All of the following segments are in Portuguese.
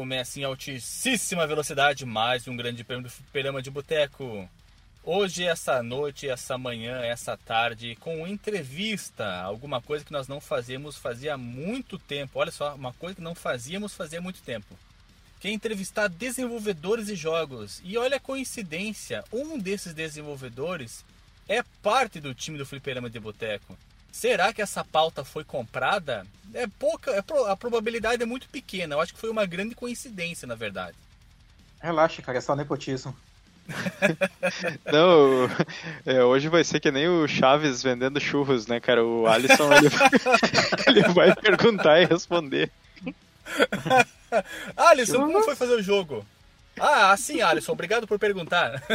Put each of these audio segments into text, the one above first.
Começa em altíssima velocidade mais um grande prêmio do Fliperama de Boteco. Hoje, essa noite, essa manhã, essa tarde, com entrevista, alguma coisa que nós não fazíamos fazia muito tempo. Olha só, uma coisa que não fazíamos fazia muito tempo. Que é entrevistar desenvolvedores de jogos. E olha a coincidência, um desses desenvolvedores é parte do time do Fliperama de Boteco. Será que essa pauta foi comprada? É pouca, é, a probabilidade é muito pequena. Eu acho que foi uma grande coincidência, na verdade. Relaxa, cara, é só nepotismo. Não, é, hoje vai ser que nem o Chaves vendendo churros, né, cara? O Alisson ele, ele vai perguntar e responder. Alisson, como foi fazer o jogo? Ah, sim, Alisson, obrigado por perguntar.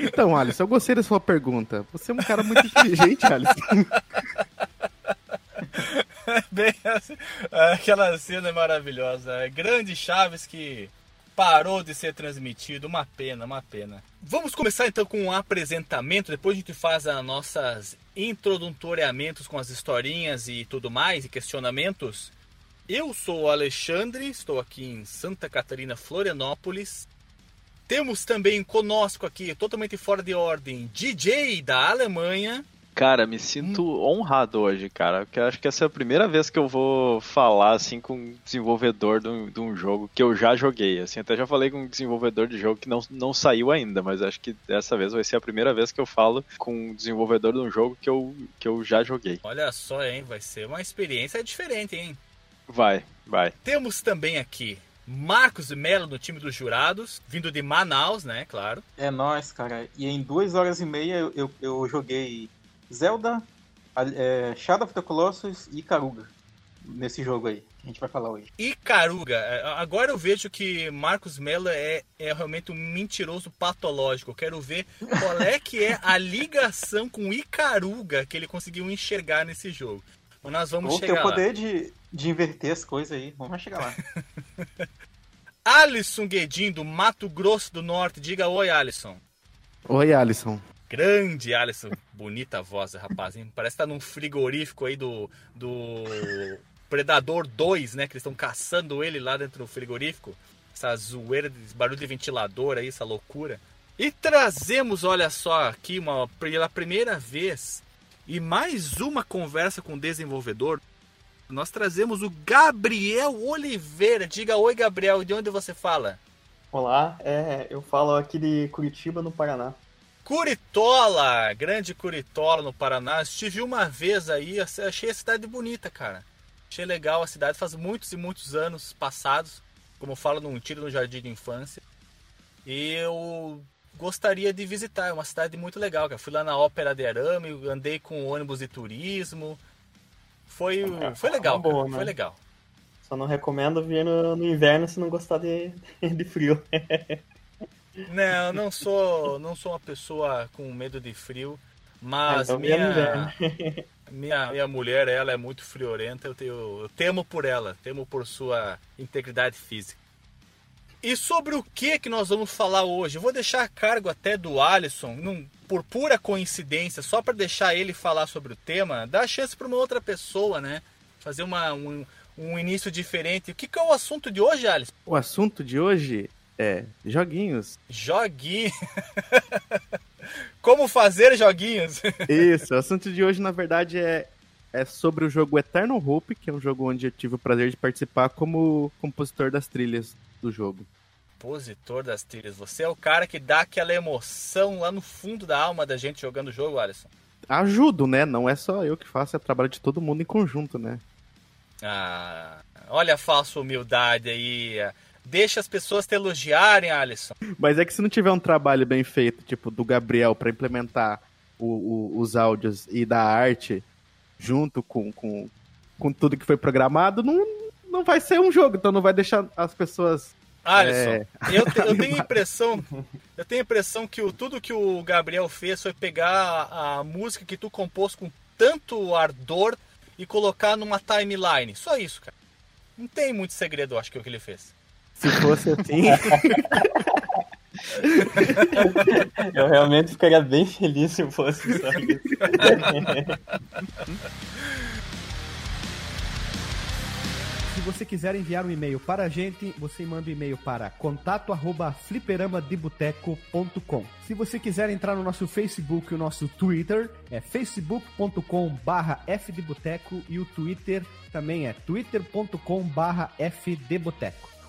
Então, Alisson, eu gostei da sua pergunta. Você é um cara muito inteligente, Alisson. Bem, aquela cena é maravilhosa. Grande Chaves que parou de ser transmitido. Uma pena, uma pena. Vamos começar então com um apresentamento. Depois a gente faz as nossas introdutoriamentos com as historinhas e tudo mais, e questionamentos. Eu sou o Alexandre, estou aqui em Santa Catarina, Florianópolis. Temos também conosco aqui, totalmente fora de ordem, DJ da Alemanha. Cara, me sinto hum. honrado hoje, cara, porque acho que essa é a primeira vez que eu vou falar assim com um desenvolvedor de um, de um, jogo que eu já joguei. Assim, até já falei com um desenvolvedor de jogo que não, não saiu ainda, mas acho que dessa vez vai ser a primeira vez que eu falo com um desenvolvedor de um jogo que eu, que eu já joguei. Olha só, hein, vai ser uma experiência diferente, hein? Vai, vai. Temos também aqui Marcos Melo no time dos jurados, vindo de Manaus, né? Claro. É nós, cara. E em duas horas e meia eu, eu, eu joguei Zelda, é, Shadow of the Colossus e Karuga nesse jogo aí que a gente vai falar hoje. Icaruga. É, agora eu vejo que Marcos Mello é, é realmente um mentiroso patológico. Eu quero ver qual é que é a ligação com Icaruga que ele conseguiu enxergar nesse jogo. Nós vamos Ou chegar tem o poder de, de inverter as coisas aí. Vamos chegar lá. Alisson Guedin, do Mato Grosso do Norte. Diga oi, Alisson. Oi, Alisson. Grande Alisson. Bonita voz, rapaz. Hein? Parece que tá num frigorífico aí do, do Predador 2, né? Que eles estão caçando ele lá dentro do frigorífico. Essa zoeira, esse barulho de ventilador aí, essa loucura. E trazemos, olha só, aqui uma, pela primeira vez e mais uma conversa com o desenvolvedor. Nós trazemos o Gabriel Oliveira. Diga oi, Gabriel, de onde você fala? Olá, é, eu falo aqui de Curitiba, no Paraná. Curitola, grande Curitola no Paraná. Estive uma vez aí, achei a cidade bonita, cara. Achei legal a cidade, faz muitos e muitos anos passados, como eu falo num tiro no jardim de infância. E eu gostaria de visitar. É uma cidade muito legal, cara. Fui lá na Ópera de Arame, andei com ônibus de turismo. Foi, é, foi legal, é boa, né? foi legal. Só não recomendo vir no, no, inverno se não gostar de, de frio. não, não sou, não sou uma pessoa com medo de frio, mas ah, então minha, minha, minha mulher, ela é muito friorenta, eu, tenho, eu temo por ela, temo por sua integridade física. E sobre o que que nós vamos falar hoje? Eu vou deixar a cargo até do Alisson, num, por pura coincidência, só para deixar ele falar sobre o tema, dar chance para uma outra pessoa, né? Fazer uma, um, um início diferente. O que, que é o assunto de hoje, Alisson? O assunto de hoje é joguinhos. Joguinhos. Como fazer joguinhos? Isso, o assunto de hoje, na verdade, é, é sobre o jogo Eternal Hope, que é um jogo onde eu tive o prazer de participar como compositor das trilhas do jogo. Compositor das trilhas. Você é o cara que dá aquela emoção lá no fundo da alma da gente jogando o jogo, Alisson. Ajudo, né? Não é só eu que faço, é trabalho de todo mundo em conjunto, né? Ah, olha a falsa humildade aí. Deixa as pessoas te elogiarem, Alisson. Mas é que se não tiver um trabalho bem feito, tipo do Gabriel, para implementar o, o, os áudios e da arte junto com, com, com tudo que foi programado, não, não vai ser um jogo, então não vai deixar as pessoas. Alisson, é... eu, eu tenho impressão, eu tenho impressão que o, tudo que o Gabriel fez foi pegar a, a música que tu compôs com tanto ardor e colocar numa timeline. Só isso, cara. Não tem muito segredo, acho que é o que ele fez. Se fosse assim. eu realmente ficaria bem feliz se fosse só isso. Se você quiser enviar um e-mail para a gente, você manda um e-mail para contato@fliperamadeboteco.com. Se você quiser entrar no nosso Facebook e o nosso Twitter, é facebook.com/fdeboteco e o Twitter também é twitter.com/fdeboteco.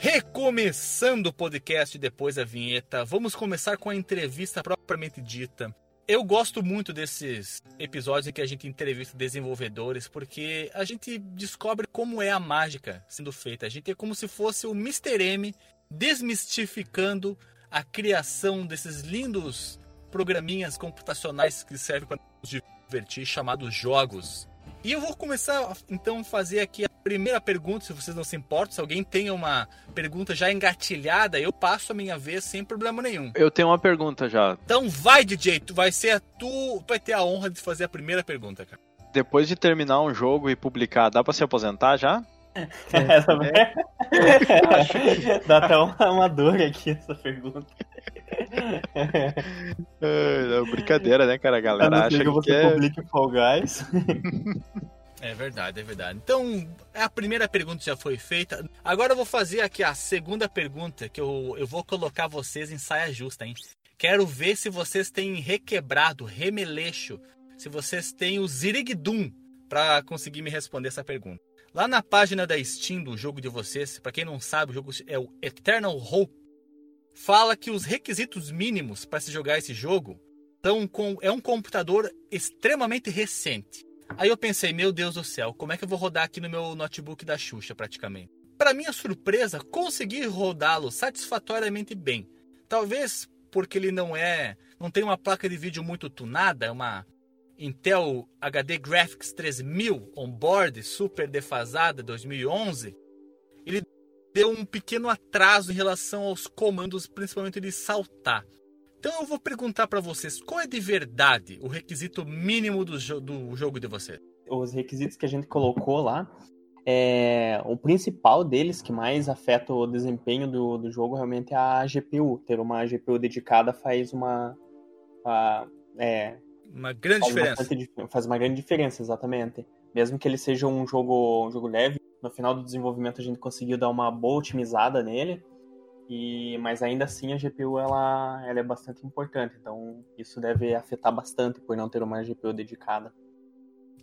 Recomeçando o podcast depois da vinheta, vamos começar com a entrevista propriamente dita. Eu gosto muito desses episódios em que a gente entrevista desenvolvedores, porque a gente descobre como é a mágica sendo feita. A gente é como se fosse o Mr. M desmistificando a criação desses lindos programinhas computacionais que servem para nos divertir, chamados jogos. E eu vou começar então fazer aqui primeira pergunta, se vocês não se importam. Se alguém tem uma pergunta já engatilhada, eu passo a minha vez sem problema nenhum. Eu tenho uma pergunta já. Então vai, DJ, tu vai ser a tu, tu vai ter a honra de fazer a primeira pergunta, cara. Depois de terminar um jogo e publicar, dá pra se aposentar já? Essa é. Dá até uma, uma dor aqui essa pergunta. É, brincadeira, né, cara? A galera acha que que você é... publique Fall Guys. É verdade, é verdade. Então, a primeira pergunta já foi feita. Agora eu vou fazer aqui a segunda pergunta, que eu, eu vou colocar vocês em saia justa, hein? Quero ver se vocês têm requebrado, remeleixo, se vocês têm o Zirigdum para conseguir me responder essa pergunta. Lá na página da Steam do jogo de vocês, para quem não sabe, o jogo é o Eternal Hope. Fala que os requisitos mínimos para se jogar esse jogo são com é um computador extremamente recente. Aí eu pensei, meu Deus do céu, como é que eu vou rodar aqui no meu notebook da Xuxa, praticamente? Para minha surpresa, consegui rodá-lo satisfatoriamente bem. Talvez porque ele não é, não tem uma placa de vídeo muito tunada, é uma Intel HD Graphics 3000 on-board, super defasada 2011. Ele deu um pequeno atraso em relação aos comandos, principalmente de saltar. Então eu vou perguntar para vocês, qual é de verdade o requisito mínimo do, jo do jogo de vocês? Os requisitos que a gente colocou lá, é, o principal deles, que mais afeta o desempenho do, do jogo, realmente é a GPU. Ter uma GPU dedicada faz uma. uma é, Uma grande faz, diferença. faz uma grande diferença, exatamente. Mesmo que ele seja um jogo, um jogo leve, no final do desenvolvimento a gente conseguiu dar uma boa otimizada nele. E, mas ainda assim a GPU ela, ela é bastante importante, então isso deve afetar bastante por não ter uma GPU dedicada.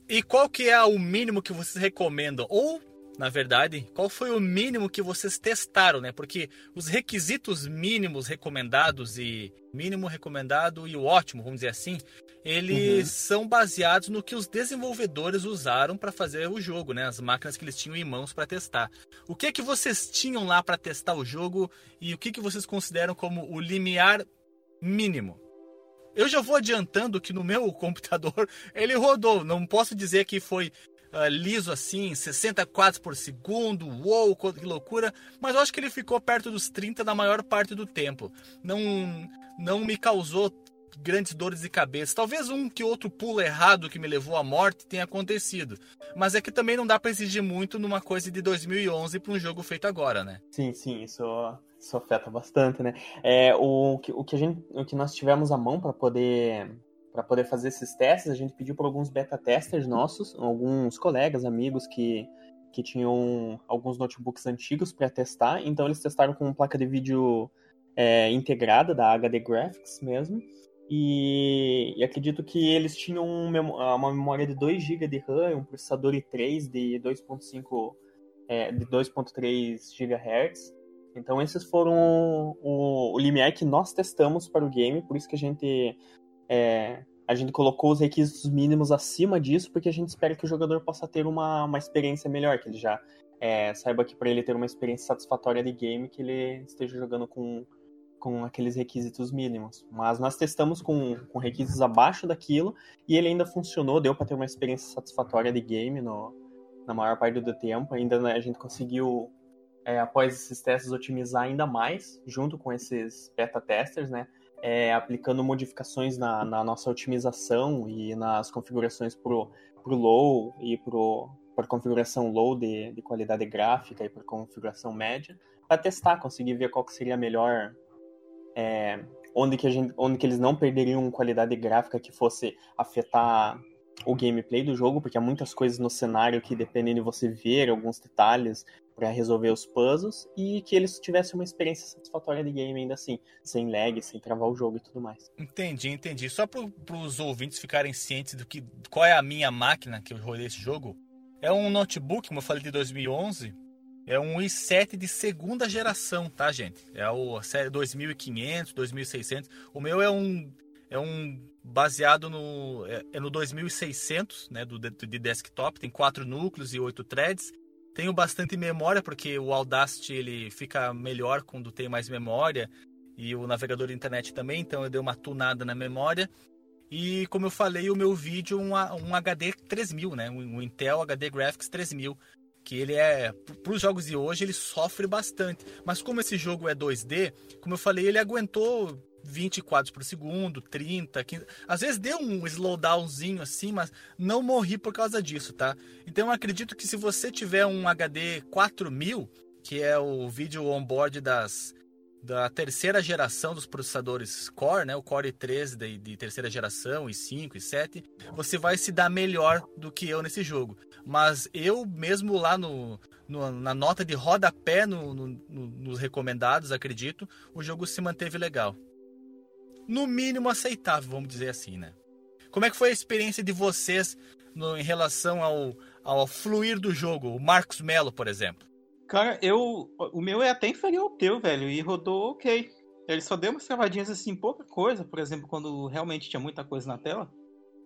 E qual que é o mínimo que vocês recomendam? Ou, na verdade, qual foi o mínimo que vocês testaram, né? Porque os requisitos mínimos recomendados e mínimo recomendado e o ótimo, vamos dizer assim, eles são baseados no que os desenvolvedores usaram para fazer o jogo, né? As máquinas que eles tinham em mãos para testar. O que é que vocês tinham lá para testar o jogo e o que que vocês consideram como o limiar mínimo? Eu já vou adiantando que no meu computador ele rodou. Não posso dizer que foi ah, liso assim, 60 quadros por segundo, uou, que loucura. Mas eu acho que ele ficou perto dos 30 na maior parte do tempo. Não, não me causou grandes dores de cabeça. Talvez um que outro pulo errado que me levou à morte tenha acontecido. Mas é que também não dá para exigir muito numa coisa de 2011 para um jogo feito agora, né? Sim, sim, isso, isso afeta bastante, né? É, o, que, o, que a gente, o que nós tivemos à mão para poder para poder fazer esses testes, a gente pediu para alguns beta testers nossos, alguns colegas, amigos que, que tinham alguns notebooks antigos para testar. Então eles testaram com placa de vídeo é, integrada da HD Graphics mesmo. E, e acredito que eles tinham memo- uma memória de 2 GB de RAM, um processador i3 de 2.5 é, de 2.3 GHz. Então esses foram o, o limiar que nós testamos para o game, por isso que a gente é, a gente colocou os requisitos mínimos acima disso, porque a gente espera que o jogador possa ter uma, uma experiência melhor, que ele já é, saiba que para ele ter uma experiência satisfatória de game, que ele esteja jogando com, com aqueles requisitos mínimos. Mas nós testamos com, com requisitos abaixo daquilo e ele ainda funcionou, deu para ter uma experiência satisfatória de game no, na maior parte do tempo. Ainda né, a gente conseguiu, é, após esses testes, otimizar ainda mais, junto com esses beta testers, né? É, aplicando modificações na, na, nossa otimização e nas configurações pro, pro low e pro para configuração low de, de qualidade gráfica e para configuração média, para testar, conseguir ver qual que seria a melhor é, onde que a gente, onde que eles não perderiam qualidade gráfica que fosse afetar o gameplay do jogo, porque há muitas coisas no cenário que dependem de você ver alguns detalhes para resolver os puzzles e que eles tivessem uma experiência satisfatória de game ainda assim, sem lag, sem travar o jogo e tudo mais. Entendi, entendi. Só para os ouvintes ficarem cientes do que qual é a minha máquina que eu rodei esse jogo, é um notebook, como eu falei, de 2011. É um i7 de segunda geração, tá, gente? É o 2500, 2600. O meu é um é um baseado no é, é no 2600, né, do de desktop, tem quatro núcleos e oito threads. Tenho bastante memória porque o Audacity ele fica melhor quando tem mais memória e o navegador de internet também, então eu dei uma tunada na memória. E como eu falei, o meu vídeo um, um HD 3000, né? Um Intel HD Graphics 3000, que ele é para os jogos de hoje ele sofre bastante. Mas como esse jogo é 2D, como eu falei, ele aguentou 20 quadros por segundo, 30, 15. Às vezes deu um slowdownzinho assim, mas não morri por causa disso, tá? Então eu acredito que se você tiver um HD 4000, que é o vídeo onboard das da terceira geração dos processadores Core, né, o Core i3 de, de, terceira geração, i5, i7, você vai se dar melhor do que eu nesse jogo. Mas eu mesmo lá no, no na nota de rodapé no, no, nos recomendados, acredito, o jogo se manteve legal. No mínimo aceitável, vamos dizer assim, né? Como é que foi a experiência de vocês no, em relação ao, ao fluir do jogo? O Marcos Melo, por exemplo. Cara, eu. O meu é até inferior ao teu, velho, e rodou ok. Ele só deu umas travadinhas assim, pouca coisa, por exemplo, quando realmente tinha muita coisa na tela.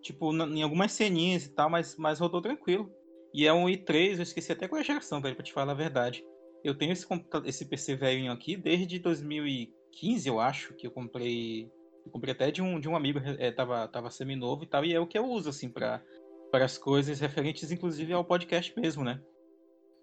Tipo, em algumas ceninhas e tal, mas, mas rodou tranquilo. E é um i3, eu esqueci até qual é a geração, velho, pra te falar a verdade. Eu tenho esse, esse PC velhinho aqui desde 2015, eu acho, que eu comprei. Eu comprei até de um, de um amigo, é, tava, tava semi-novo e tal, e é o que eu uso, assim, para as coisas referentes, inclusive, ao podcast mesmo, né?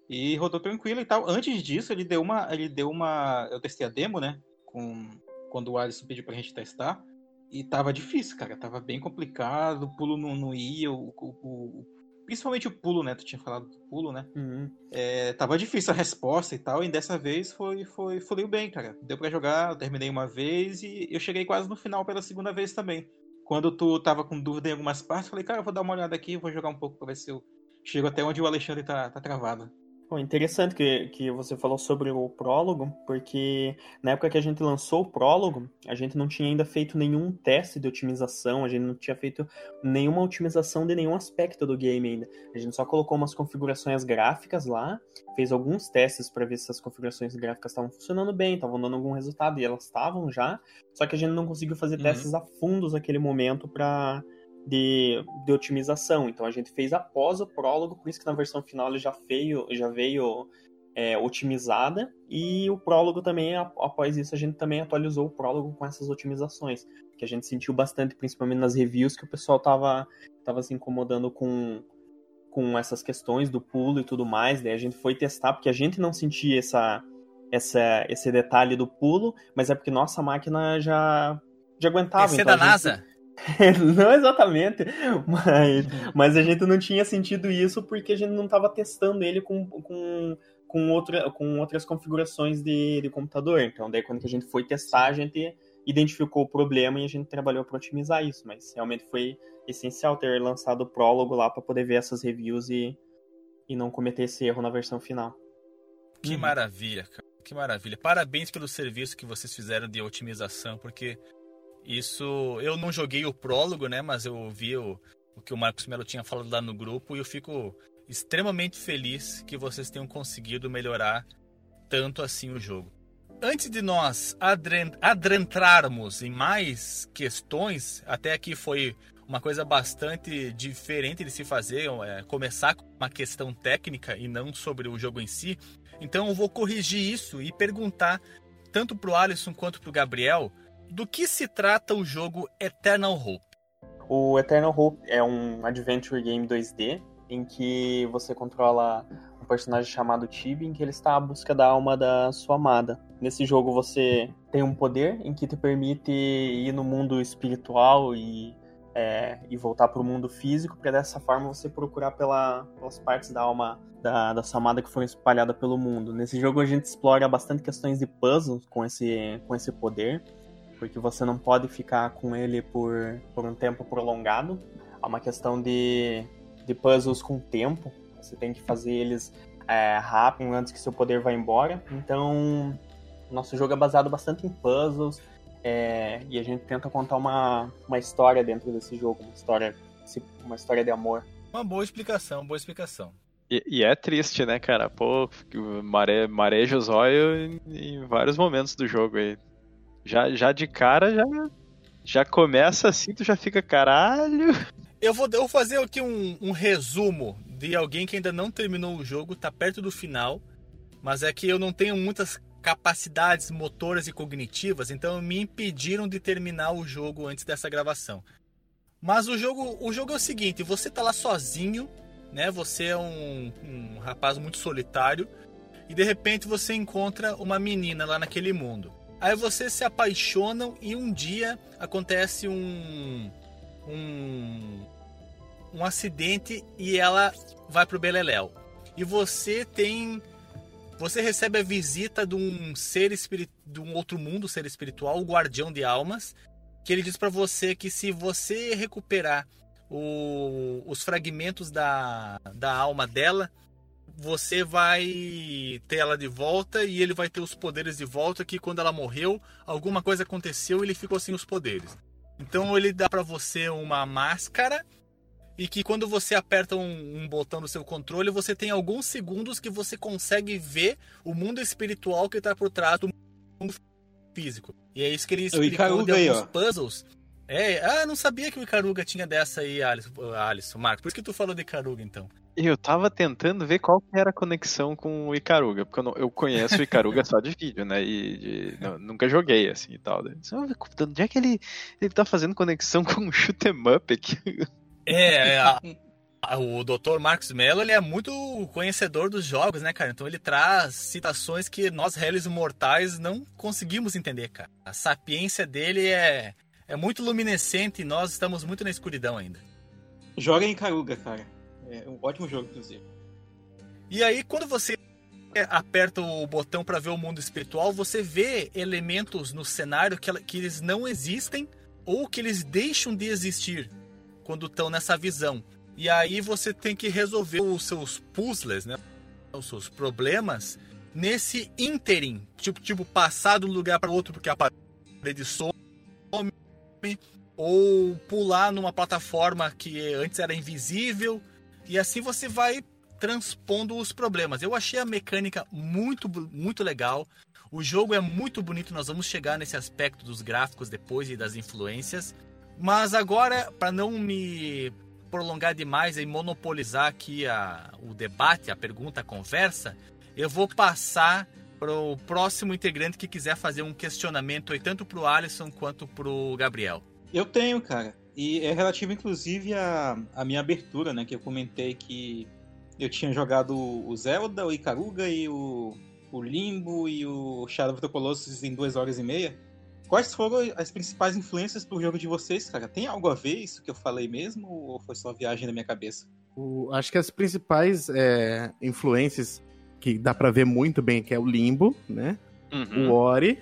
E rodou tranquilo e tal. Antes disso, ele deu uma. Ele deu uma. Eu testei a demo, né? Com, quando o Alisson pediu pra gente testar. E tava difícil, cara. Tava bem complicado, o pulo não, não ia, o, o, o, principalmente o pulo, né? Tu tinha falado do pulo, né? Uhum. É, tava difícil a resposta e tal, e dessa vez foi, foi, fluiu bem, cara. Deu para jogar, eu terminei uma vez e eu cheguei quase no final pela segunda vez também. Quando tu tava com dúvida em algumas partes, falei, cara, eu vou dar uma olhada aqui, vou jogar um pouco pra ver se eu chego até onde o Alexandre tá, tá travado. Bom, interessante que, que você falou sobre o prólogo, porque na época que a gente lançou o prólogo, a gente não tinha ainda feito nenhum teste de otimização, a gente não tinha feito nenhuma otimização de nenhum aspecto do game ainda. A gente só colocou umas configurações gráficas lá, fez alguns testes para ver se as configurações gráficas estavam funcionando bem, estavam dando algum resultado, e elas estavam já, só que a gente não conseguiu fazer uhum. testes a fundos naquele momento para de, de otimização. Então a gente fez após o prólogo, por isso que na versão final ele já veio, já veio é, otimizada. E o prólogo também, após isso, a gente também atualizou o prólogo com essas otimizações. Que a gente sentiu bastante, principalmente nas reviews, que o pessoal tava, tava se incomodando com, com essas questões do pulo e tudo mais. Daí a gente foi testar, porque a gente não sentia essa, essa, esse detalhe do pulo, mas é porque nossa máquina já, já aguentava. PC então, da NASA? Não exatamente, mas, mas a gente não tinha sentido isso porque a gente não estava testando ele com, com, com, outra, com outras configurações de, de computador. Então, daí quando a gente foi testar, a gente identificou o problema e a gente trabalhou para otimizar isso. Mas realmente foi essencial ter lançado o prólogo lá para poder ver essas reviews e, e não cometer esse erro na versão final. Que uhum. maravilha, cara. Que maravilha. Parabéns pelo serviço que vocês fizeram de otimização, porque isso, eu não joguei o prólogo, né? Mas eu vi o, o que o Marcos Melo tinha falado lá no grupo e eu fico extremamente feliz que vocês tenham conseguido melhorar tanto assim o jogo. Antes de nós adentrarmos em mais questões, até aqui foi uma coisa bastante diferente de se fazer, é, começar com uma questão técnica e não sobre o jogo em si. Então eu vou corrigir isso e perguntar tanto pro Alisson quanto pro Gabriel do que se trata o jogo Eternal Hope. O Eternal Hope é um adventure game 2D em que você controla um personagem chamado Tibi, em que ele está à busca da alma da sua amada. Nesse jogo você tem um poder em que te permite ir no mundo espiritual e, é, e voltar para o mundo físico, para dessa forma você procurar pela, pelas partes da alma da, da amada que foram espalhadas pelo mundo. Nesse jogo a gente explora bastante questões de puzzles com esse, com esse poder porque você não pode ficar com ele por, por um tempo prolongado. Há uma questão de, de puzzles com tempo, você tem que fazer eles é, rápido antes que seu poder vá embora. Então, nosso jogo é baseado bastante em puzzles é, e a gente tenta contar uma, uma história dentro desse jogo, uma história, uma história de amor. Uma boa explicação, boa explicação. E, e, é triste, né, cara? Pô, maré, mareja os olhos em, em vários momentos do jogo aí. Já, já de cara, já, já começa assim, tu já fica caralho. Eu vou, eu vou fazer aqui um, um resumo de alguém que ainda não terminou o jogo, tá perto do final, mas é que eu não tenho muitas capacidades motoras e cognitivas, então me impediram de terminar o jogo antes dessa gravação. Mas o jogo, o jogo é o seguinte: você tá lá sozinho, né? Você é um, um rapaz muito solitário e de repente você encontra uma menina lá naquele mundo. Aí vocês se apaixonam e um dia acontece um um, um acidente e ela vai pro Beleléu. E você tem você recebe a visita de um ser espírito de um outro mundo, ser espiritual, o guardião de almas, que ele diz para você que se você recuperar o, os fragmentos da, da alma dela, você vai ter ela de volta e ele vai ter os poderes de volta que quando ela morreu, alguma coisa aconteceu e ele ficou sem os poderes. Então ele dá para você uma máscara e que quando você aperta um, um, botão no seu controle, você tem alguns segundos que você consegue ver o mundo espiritual que está por trás do mundo físico. E é isso que ele explicou de alguns puzzles. É, ah, não sabia que o Icaruga tinha dessa aí, Alisson, Alisson Marco. Por isso que tu falou de Icaruga, então. Eu tava tentando ver qual era a conexão com o Icaruga, porque eu, não, eu conheço o Icaruga só de vídeo, né? E de, não, nunca joguei assim e tal. Onde é que ele, ele tá fazendo conexão com o shoot 'em up aqui? É, é a, a, o Dr. Marcos Mello ele é muito conhecedor dos jogos, né, cara? Então ele traz citações que nós, réis mortais, não conseguimos entender, cara. A sapiência dele é, é muito luminescente e nós estamos muito na escuridão ainda. Joga em Icaruga, cara. É um ótimo jogo, inclusive. E aí, quando você aperta o botão para ver o mundo espiritual, você vê elementos no cenário que, que eles não existem ou que eles deixam de existir quando estão nessa visão. E aí você tem que resolver os seus puzzles, né? Os seus problemas nesse ínterim, tipo, tipo passar de um lugar para outro porque a parede some ou pular numa plataforma que antes era invisível e assim você vai transpondo os problemas. Eu achei a mecânica muito, muito legal. O jogo é muito bonito, nós vamos chegar nesse aspecto dos gráficos depois e das influências. Mas agora, para não me prolongar demais e monopolizar aqui a, o debate, a pergunta, a conversa, eu vou passar para o próximo integrante que quiser fazer um questionamento tanto para o Alisson quanto para o Gabriel. Eu tenho, cara. E é relativo, inclusive, à, à minha abertura, né? Que eu comentei que eu tinha jogado o Zelda, o Icaruga e o, o Limbo e o Shadow of the Colossus em duas horas e meia. Quais foram as principais influências pro jogo de vocês, cara? Tem algo a ver isso que eu falei mesmo ou foi só viagem na minha cabeça? O, acho que as principais é, influências que dá para ver muito bem que é o Limbo, né? Uhum. O Ori,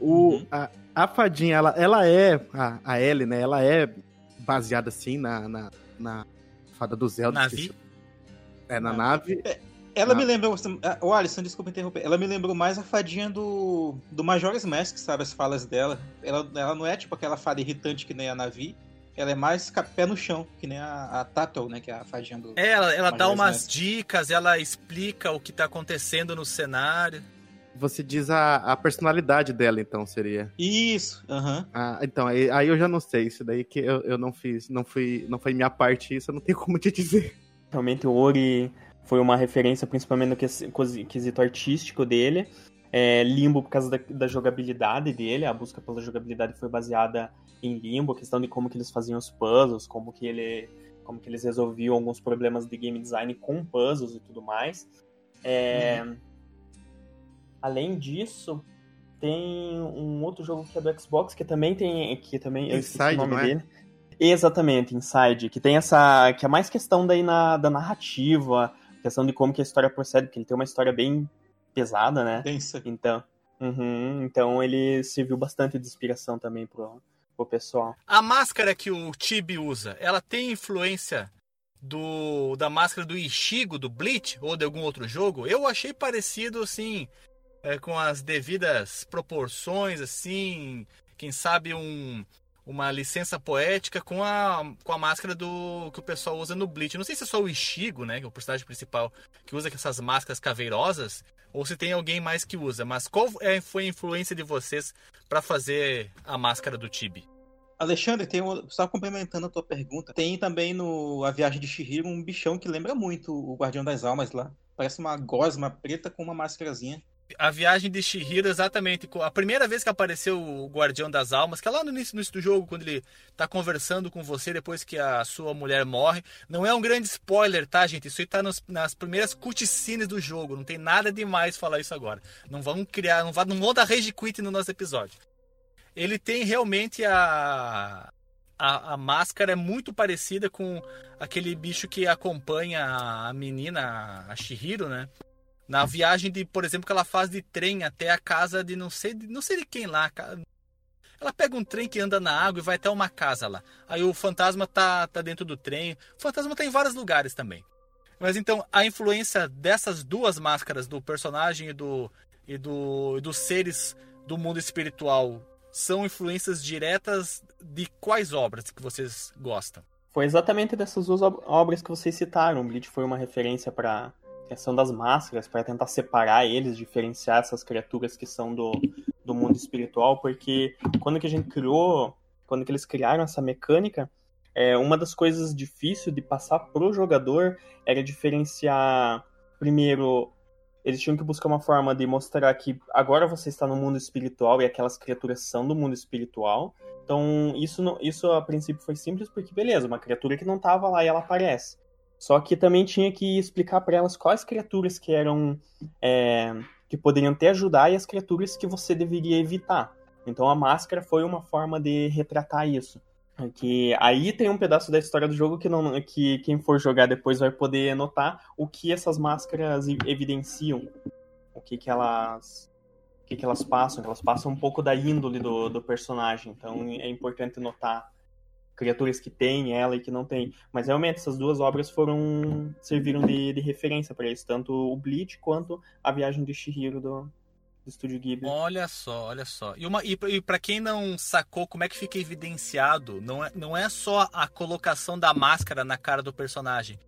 o, uhum. a, a fadinha, ela, ela é. A, a Ellie, né? Ela é baseada assim na, na, na fada do Zelda. Nave? É, na nave. É, ela na... me lembrou. O Alisson, desculpa interromper. Ela me lembrou mais a fadinha do, do Majora's Mask, sabe? As falas dela. Ela, ela não é tipo aquela fada irritante que nem a Navi. Ela é mais pé no chão, que nem a, a Tato, né? Que é a fadinha do. É, ela, ela dá umas Mask. dicas, ela explica o que tá acontecendo no cenário. Você diz a, a personalidade dela, então, seria. Isso, aham. Ah, então, aí, aí eu já não sei. Isso daí que eu, eu não fiz, não fui, não foi minha parte, isso eu não tenho como te dizer. Realmente o Ori foi uma referência principalmente no quesito artístico dele. É, Limbo por causa da, da jogabilidade dele, a busca pela jogabilidade foi baseada em Limbo, a questão de como que eles faziam os puzzles, como que ele, como que eles resolviam alguns problemas de game design com puzzles e tudo mais. É, Além disso, tem um outro jogo que é do Xbox que também tem, que também eu esqueci Inside, o nome não é? dele. Exatamente, Inside, que tem essa. que é mais questão daí na, da narrativa, questão de como que a história procede, porque ele tem uma história bem pesada, né? Densa. Então, uhum, então ele serviu bastante de inspiração também pro, pro pessoal. A máscara que o Tibi usa, ela tem influência do da máscara do Ishigo, do Bleach, ou de algum outro jogo? Eu achei parecido, assim, é, com as devidas proporções, assim, quem sabe um, uma licença poética com a, com a máscara do que o pessoal usa no Bleach. Não sei se é só o Ishigo, né, que é o personagem principal, que usa essas máscaras caveirosas, ou se tem alguém mais que usa. Mas qual é, foi a influência de vocês para fazer a máscara do Tibi? Alexandre, tem um, só complementando a tua pergunta, tem também no A Viagem de Shihiro um bichão que lembra muito o Guardião das Almas lá. Parece uma gosma preta com uma máscarazinha. A viagem de Shihiro, exatamente. A primeira vez que apareceu o Guardião das Almas, que é lá no início, no início do jogo, quando ele tá conversando com você depois que a sua mulher morre. Não é um grande spoiler, tá, gente? Isso aí tá nos- nas primeiras cutscenes do jogo. Não tem nada demais falar isso agora. Não vão criar, não, vá, não vão dar rage quit no nosso episódio. Ele tem realmente a, a, a máscara é muito parecida com aquele bicho que acompanha a menina, a Shihiro, né? Na viagem de, por exemplo, que ela faz de trem até a casa de não sei, de- não sei de quem lá. Ela pega um trem que anda na água e vai até uma casa lá. Aí o fantasma tá, tá dentro do trem. O fantasma tá em vários lugares também. Mas então, a influência dessas duas máscaras, do personagem e, do, e, do, e dos seres do mundo espiritual, são influências diretas de quais obras que vocês gostam? Foi exatamente dessas duas ob- obras que vocês citaram. Bleach foi uma referência para questão das máscaras, para tentar separar eles, diferenciar essas criaturas que são do, do mundo espiritual, porque quando que a gente criou, quando que eles criaram essa mecânica, é, uma das coisas difíceis de passar pro jogador era diferenciar, primeiro, eles tinham que buscar uma forma de mostrar que agora você está no mundo espiritual e aquelas criaturas são do mundo espiritual, então, isso, isso a princípio foi simples porque, beleza, uma criatura que não tava lá e ela aparece. Só que também tinha que explicar para elas quais criaturas que eram. é, que poderiam te ajudar e as criaturas que você deveria evitar. Então a máscara foi uma forma de retratar isso. Que aí tem um pedaço da história do jogo que, não, que quem for jogar depois vai poder notar o que essas máscaras evidenciam. O que, que elas o que, que elas passam, elas passam um pouco da índole do, do personagem. Então é importante notar criaturas que tem ela e que não tem. Mas realmente essas duas obras foram serviram de, de referência para isso, tanto o Bleach quanto a Viagem de Shihiro do, do Estúdio Ghibli. Olha só, olha só. E, uma, e, e para quem não sacou como é que fica evidenciado, não é, não é só a colocação da máscara na cara do personagem.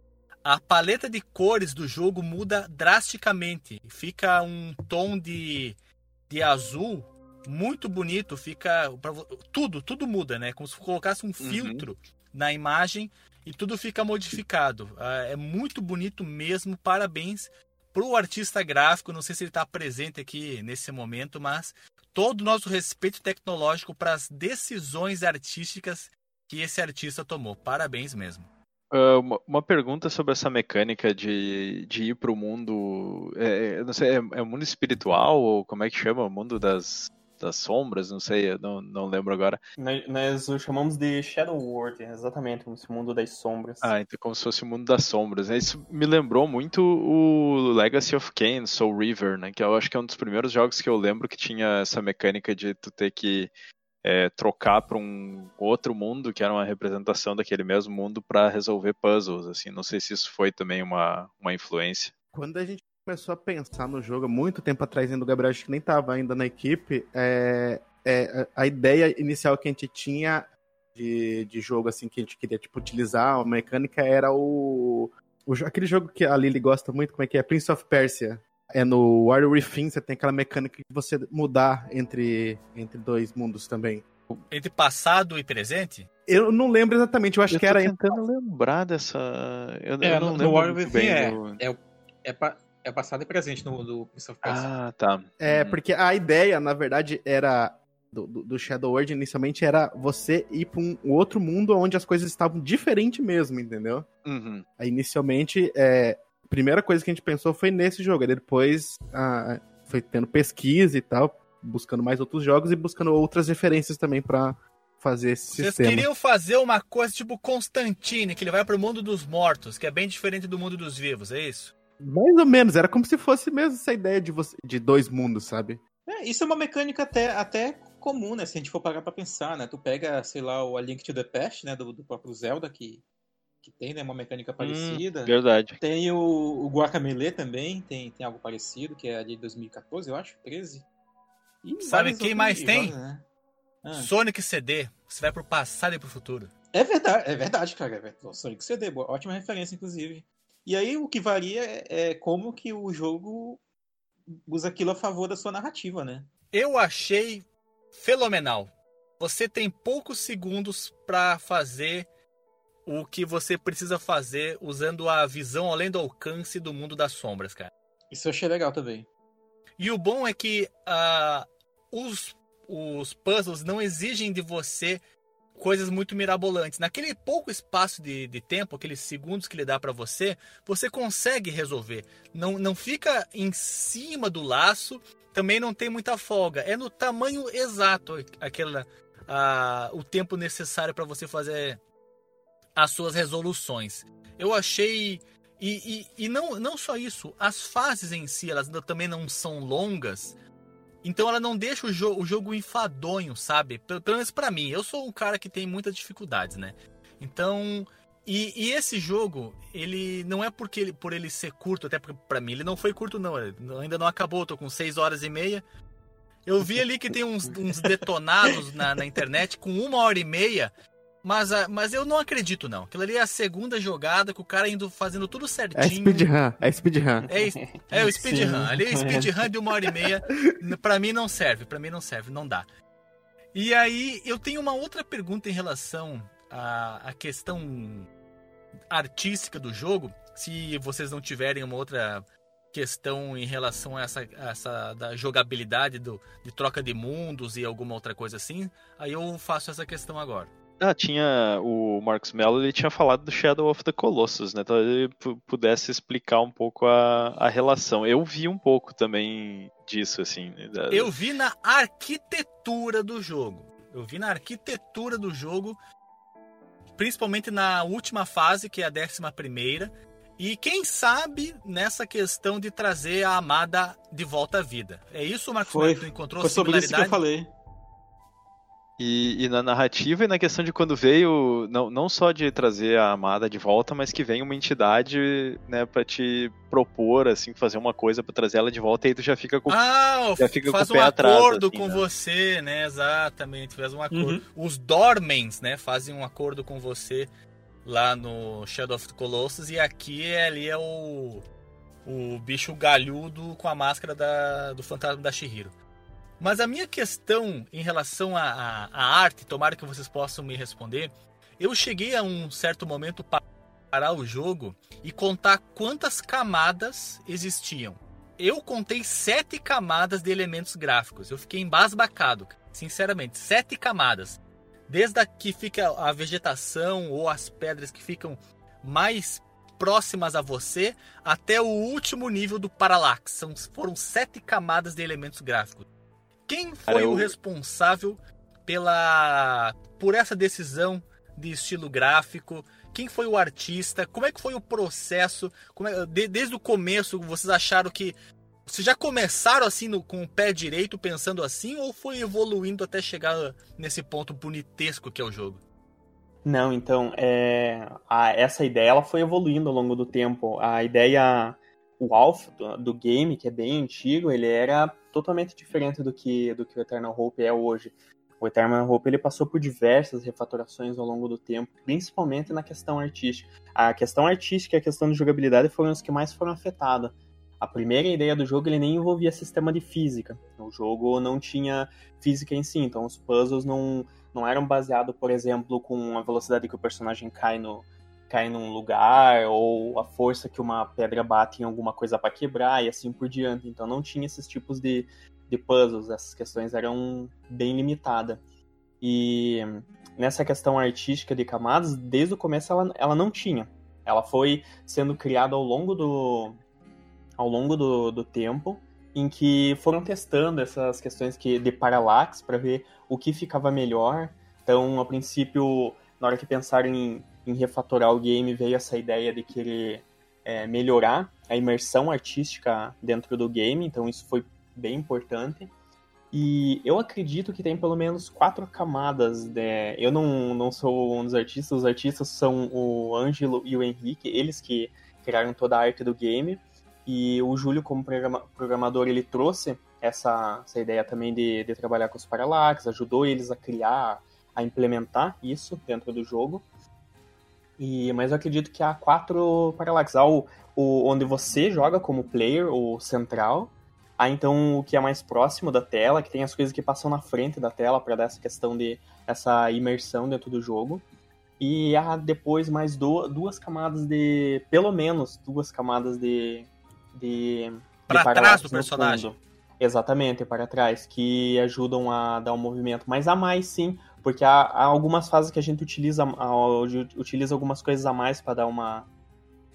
A paleta de cores do jogo muda drasticamente. Fica um tom de, de azul muito bonito. Fica. pra tudo, tudo muda, né? Como se colocasse um filtro na imagem e tudo fica modificado. Ah, É muito bonito mesmo. Parabéns pro artista gráfico, não sei se ele está presente aqui nesse momento, mas todo o nosso respeito tecnológico para as decisões artísticas que esse artista tomou. Parabéns mesmo. Ah, uma, uma pergunta sobre essa mecânica de, de ir pro mundo. É, é, não sei, é, é o mundo espiritual ou como é que chama? O mundo das, das sombras? Não sei, eu não, não lembro agora. Nós, nós o chamamos de Shadow World, exatamente, esse mundo das sombras. Ah, então como se fosse o mundo das sombras. né? Isso me lembrou muito o Legacy of Kain, Soul River, né? Que eu acho que é um dos primeiros jogos que eu lembro que tinha essa mecânica de tu ter que é, trocar para um outro mundo, que era uma representação daquele mesmo mundo, para resolver puzzles. Assim, não sei se isso foi também uma, uma influência. Quando a gente começou a pensar no jogo, há muito tempo atrás, ainda o Gabriel acho que nem estava ainda na equipe, é, é, a ideia inicial que a gente tinha de, de jogo, assim, que a gente queria, tipo, utilizar, a mecânica era o, o aquele jogo que a Lily gosta muito, como é que é? Prince of Persia. É no Warrior Within, você tem aquela mecânica de você mudar entre, entre dois mundos também. Entre passado e presente? Eu não lembro exatamente, eu acho eu que era. tentando lembrar dessa. Eu, É, eu não no, lembro no Warrior muito Within é, do- é, é, pa- é passado e presente no do Prince of Persia. Ah, tá. É, Hum. porque a ideia, na verdade, era. Do, do, do Shadow World inicialmente era você ir pra um outro mundo onde as coisas estavam diferentes mesmo, entendeu? Uhum. Aí inicialmente, é, a primeira coisa que a gente pensou foi nesse jogo. Aí depois ah, foi tendo pesquisa e tal, buscando mais outros jogos e buscando outras referências também pra fazer esse Vocês sistema. queriam fazer uma coisa tipo Constantine, que ele vai pro mundo dos mortos, que é bem diferente do mundo dos vivos, é isso? Mais ou menos, era como se fosse mesmo essa ideia de, você, de dois mundos, sabe? É, isso é uma mecânica até, até comum, né? Se a gente for parar pra pensar, né? Tu pega, sei lá, o A Link to the Past, né? Do, do próprio Zelda, que, que tem né, uma mecânica parecida. Verdade. Tem o, o Guacamelee também, tem, tem algo parecido, que é de 2014, eu acho, 13. E Sabe quem mais tem? jogos, né? Ah. Sonic CD, você vai pro passado e pro futuro. É verdade, é verdade, cara. É verdade. Sonic CD, boa- ótima referência, inclusive. E aí o que varia é, é como que o jogo usa aquilo a favor da sua narrativa, né? Eu achei fenomenal. Você tem poucos segundos pra fazer o que você precisa fazer usando a visão além do alcance do mundo das sombras, cara. Isso eu achei legal também. E o bom é que ah, os, os puzzles não exigem de você coisas muito mirabolantes. Naquele pouco espaço de, de tempo, aqueles segundos que ele dá pra você, você consegue resolver. Não, não fica em cima do laço, também não tem muita folga. É no tamanho exato aquela, ah, o tempo necessário para você fazer as suas resoluções. Eu achei e, e, e não, não só isso, as fases em si, elas também não são longas. Então ela não deixa o, jo o jogo enfadonho, sabe? Pelo, pelo menos pra mim. Eu sou um cara que tem muitas dificuldades, né? Então. E, e esse jogo, ele não é porque ele, por ele ser curto, até pra mim ele não foi curto, não. ainda não acabou, tô com 6 horas e meia. Eu vi ali que tem uns, uns detonados na, na internet com uma hora e meia. Mas, ah, mas eu não acredito, não. Aquilo ali é a segunda jogada, com o cara indo fazendo tudo É certinho. speedrun, é speedrun. É, é o speedrun. Ali é speedrun de uma hora e meia. Pra mim não serve, pra mim não serve, não dá. E aí eu tenho uma outra pergunta em relação à, à questão artística do jogo. Se vocês não tiverem uma outra questão em relação a essa, a essa da jogabilidade do, de troca de mundos e alguma outra coisa assim, aí eu faço essa questão agora. Ah, tinha. O Marcos Mello ele tinha falado do Shadow of the Colossus, né? Talvez ele pu- pudesse explicar um pouco a, a relação. Eu vi um pouco também disso, assim. né, da- Eu vi na arquitetura do jogo. Eu vi na arquitetura do jogo, principalmente na última fase, que é a décima primeira. E quem sabe nessa questão de trazer a amada de volta à vida. É isso, Marcos? Foi-? Tu encontrou Foi sobre isso que eu falei. E, e na narrativa e na questão de quando veio, não, não só de trazer a amada de volta, mas que vem uma entidade, né, pra te propor, assim, fazer uma coisa pra trazer ela de volta e aí tu já fica com. Ah, Já fica faz com um o pé atrás, acordo assim, com né? você, né? Exatamente, faz um acordo. Uhum. Os Dormens, né, fazem um acordo com você lá no Shadow of the Colossus e aqui é, ali é o o bicho galhudo com a máscara da, do fantasma da Shihiro. Mas a minha questão em relação à, arte, tomara que vocês possam me responder, eu cheguei a um certo momento pa- parar o jogo e contar quantas camadas existiam. Eu contei sete camadas de elementos gráficos. Eu fiquei embasbacado, sinceramente, sete camadas. Desde a que fica a vegetação ou as pedras que ficam mais próximas a você, até o último nível do Parallax. São, foram sete camadas de elementos gráficos. Quem foi Cara, eu- o responsável pela por essa decisão de estilo gráfico? Quem foi o artista? Como é que foi o processo? Como é- de- desde o começo, vocês acharam que vocês já começaram assim no- com o pé direito pensando assim ou foi evoluindo até chegar nesse ponto bonitesco que é o jogo? Não, então, é, a- essa ideia ela foi evoluindo ao longo do tempo. A ideia, o Alpha do, do game, que é bem antigo, ele era totalmente diferente do que, do que o Eternal Hope é hoje. O Eternal Hope ele passou por diversas refatorações ao longo do tempo, principalmente na questão artística. A questão artística e a questão de jogabilidade foram os que mais foram afetados. a primeira ideia do jogo ele nem envolvia sistema de física. O jogo não tinha física em si, então os puzzles não, não eram baseados, por exemplo, com a velocidade que o personagem cai no cai num lugar ou a força que uma pedra bate em alguma coisa para quebrar e assim por diante. Então não tinha esses tipos de, de puzzles, essas questões eram bem limitadas. E nessa questão artística de camadas, desde o começo ela, ela não tinha. Ela foi sendo criada ao longo do, ao longo do, do tempo, em que foram testando essas questões que, de parallax para ver o que ficava melhor. Então, a princípio, na hora que pensaram em, em refatorar o game, veio essa ideia de querer é, melhorar a imersão artística dentro do game, então isso foi bem importante. E eu acredito que tem pelo menos quatro camadas. Eu não, não sou um dos artistas, os artistas são o Ângelo e o Henrique, eles que criaram toda a arte do game. E o Júlio, como programador, ele trouxe essa, essa ideia também de, de trabalhar com os parallax, ajudou eles a criar, a implementar isso dentro do jogo. E, mas eu acredito que há quatro parallax. Há o, o, onde você joga como player, o central. Há então o que é mais próximo da tela, que tem as coisas que passam na frente da tela para dar essa questão de essa imersão dentro do jogo. E há depois mais do, duas camadas de. Pelo menos duas camadas de, de. Para trás do personagem. Fundo. Exatamente, para trás, que ajudam a dar um movimento. Mas há mais sim, porque há, há algumas fases que a gente utiliza, utiliza algumas coisas a mais para dar uma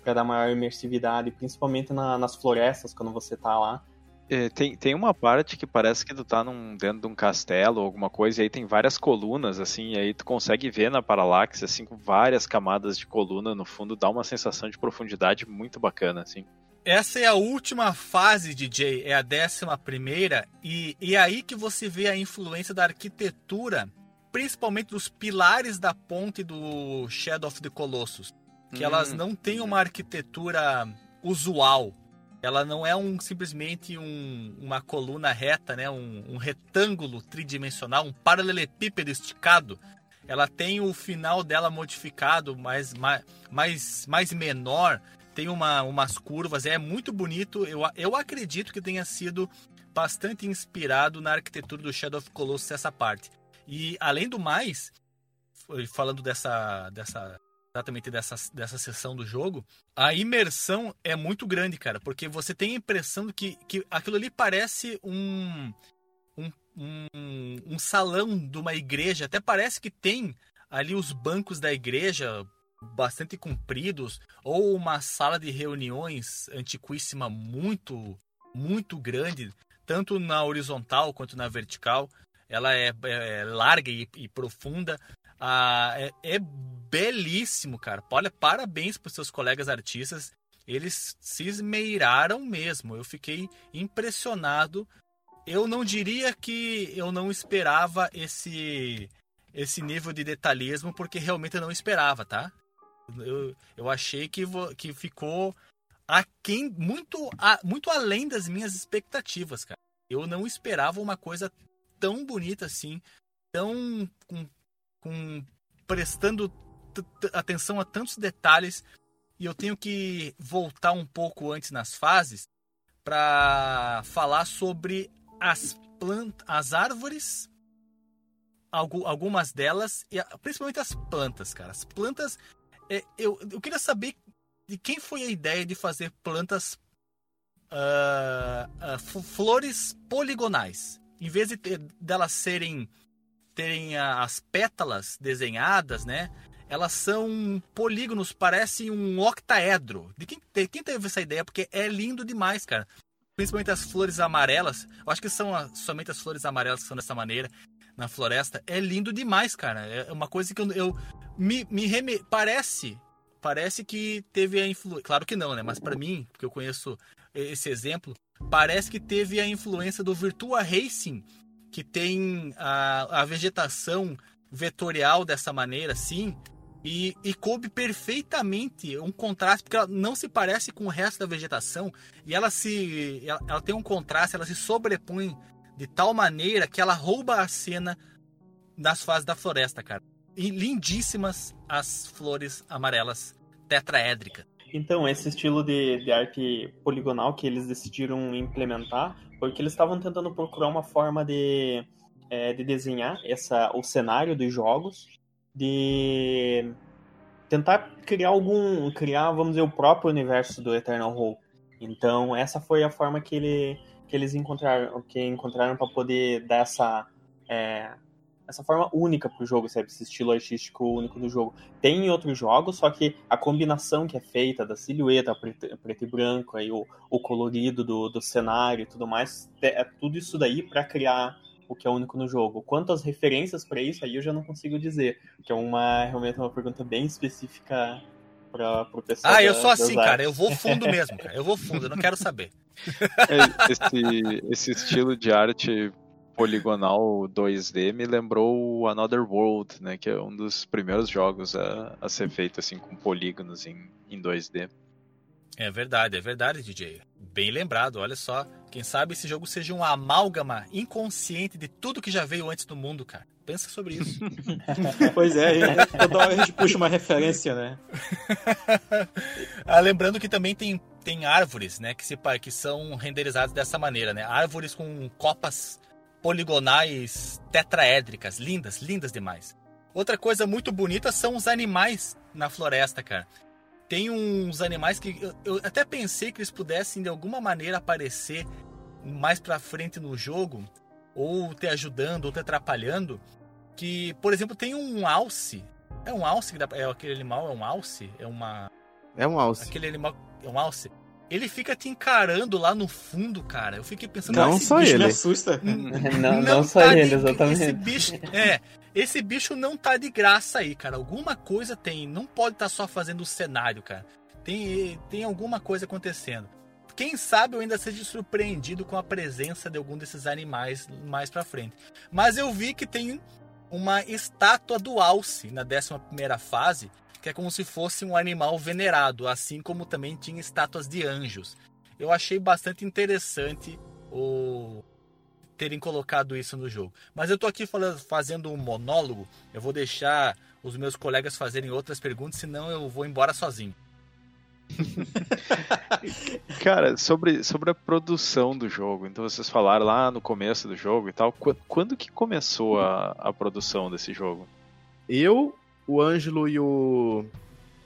para dar maior imersividade, principalmente na, nas florestas, quando você tá lá. É, tem, tem uma parte que parece que tu tá num, dentro de um castelo ou alguma coisa, e aí tem várias colunas, assim, e aí tu consegue ver na paralaxe, assim, com várias camadas de coluna no fundo, dá uma sensação de profundidade muito bacana, assim. Essa é a última fase, DJ, é a décima primeira, e, e é aí que você vê a influência da arquitetura, principalmente dos pilares da ponte do Shadow of the Colossus. Que hum, elas não têm uma arquitetura usual. Ela não é um simplesmente um, uma coluna reta, né? Um, um retângulo tridimensional, um paralelepípedo esticado. Ela tem o final dela modificado, mais, mais, mais, menor, tem uma, umas curvas, é muito bonito. Eu, eu acredito que tenha sido bastante inspirado na arquitetura do Shadow of Colossus essa parte. E além do mais, falando dessa, dessa exatamente dessa, dessa sessão do jogo, a imersão é muito grande, cara, porque você tem a impressão que, que aquilo ali parece um, um, um, um salão de uma igreja, até parece que tem ali os bancos da igreja bastante compridos, ou uma sala de reuniões antiquíssima muito, muito grande, tanto na horizontal quanto na vertical. Ela é, é larga e, e profunda. Ah, é, é, belíssimo, cara. Olha, parabéns para os seus colegas artistas. Eles se esmeiraram mesmo. Eu fiquei impressionado. Eu não diria que eu não esperava esse esse nível de detalhismo, porque realmente eu não esperava, tá? Eu, eu achei que, que ficou aquém, muito, a, muito além das minhas expectativas, cara. Eu não esperava uma coisa tão bonita assim, tão com, com prestando atenção a tantos detalhes. E eu tenho que voltar um pouco antes nas fases para falar sobre as plantas, as árvores, algumas delas, e principalmente as plantas, cara. As plantas é, eu, eu queria saber de quem foi a ideia de fazer plantas uh, uh, flores poligonais em vez de ter, delas serem terem as pétalas desenhadas né elas são polígonos parecem um octaedro de quem, de quem teve essa ideia porque é lindo demais cara principalmente as flores amarelas eu acho que são a, somente as flores amarelas que são dessa maneira na floresta é lindo demais cara é uma coisa que eu, eu me, me reme... parece parece que teve a influência. Claro que não, né? Mas para mim, porque eu conheço esse exemplo, parece que teve a influência do Virtua Racing, que tem a, a vegetação vetorial dessa maneira, assim, e, e coube perfeitamente um contraste, porque ela não se parece com o resto da vegetação, e ela se. Ela, ela tem um contraste, ela se sobrepõe de tal maneira que ela rouba a cena das fases da floresta, cara. E lindíssimas as flores amarelas tetraédricas. Então, esse estilo de, de arte poligonal que eles decidiram implementar, porque eles estavam tentando procurar uma forma de, é, de desenhar essa, o cenário dos jogos, de tentar criar algum, criar, vamos dizer, o próprio universo do Eternal Hope. Então, essa foi a forma que, ele, que eles encontraram, que encontraram para poder dar essa é, essa forma única pro jogo, sabe? Esse estilo artístico único do jogo. Tem em outros jogos, só que a combinação que é feita da silhueta preto, preto e branco, aí o, o colorido do, do cenário e tudo mais, é, é tudo isso daí para criar o que é único no jogo. Quantas referências para isso aí eu já não consigo dizer, que é uma realmente uma pergunta bem específica para o pessoal. Ah, eu sou assim, cara, eu vou fundo mesmo, cara. Eu vou fundo, eu não quero saber. É, esse, esse estilo de arte poligonal 2D me lembrou Another World, né? Que é um dos primeiros jogos a, a ser feito assim com polígonos em, em 2D. É verdade, é verdade, DJ. Bem lembrado, olha só. Quem sabe esse jogo seja um amálgama inconsciente de tudo que já veio antes do mundo, cara. Pensa sobre isso. pois é, toda hora a gente puxa uma referência, né? ah, lembrando que também tem, tem árvores, né? Que, se, que são renderizadas dessa maneira, né? Árvores com copas poligonais tetraédricas, lindas, lindas demais. Outra coisa muito bonita são os animais na floresta, cara. Tem uns animais que eu, eu até pensei que eles pudessem de alguma maneira aparecer mais pra frente no jogo, ou te ajudando, ou te atrapalhando. Que, por exemplo, tem um alce. É um alce que dá, é aquele animal, é um alce, é uma É um alce. Aquele animal é um alce ele fica te encarando lá no fundo, cara. Eu fiquei pensando, não só ele. me assusta. Não, não, não só tá ele, de- exatamente. Esse bicho, é, esse bicho não tá de graça aí, cara. Alguma coisa tem. Não pode estar só fazendo o cenário, cara. Tem, tem alguma coisa acontecendo. Quem sabe eu ainda seja surpreendido com a presença de algum desses animais mais pra frente. Mas eu vi que tem uma estátua do Alce na 11 primeira fase, que é como se fosse um animal venerado, assim como também tinha estátuas de anjos. Eu achei bastante interessante o terem colocado isso no jogo. Mas eu tô aqui falando, fazendo um monólogo, eu vou deixar os meus colegas fazerem outras perguntas, senão eu vou embora sozinho. Cara, sobre, sobre a produção do jogo, então vocês falaram lá no começo do jogo e tal, qu- quando que começou a, a produção desse jogo? Eu, o Ângelo e o,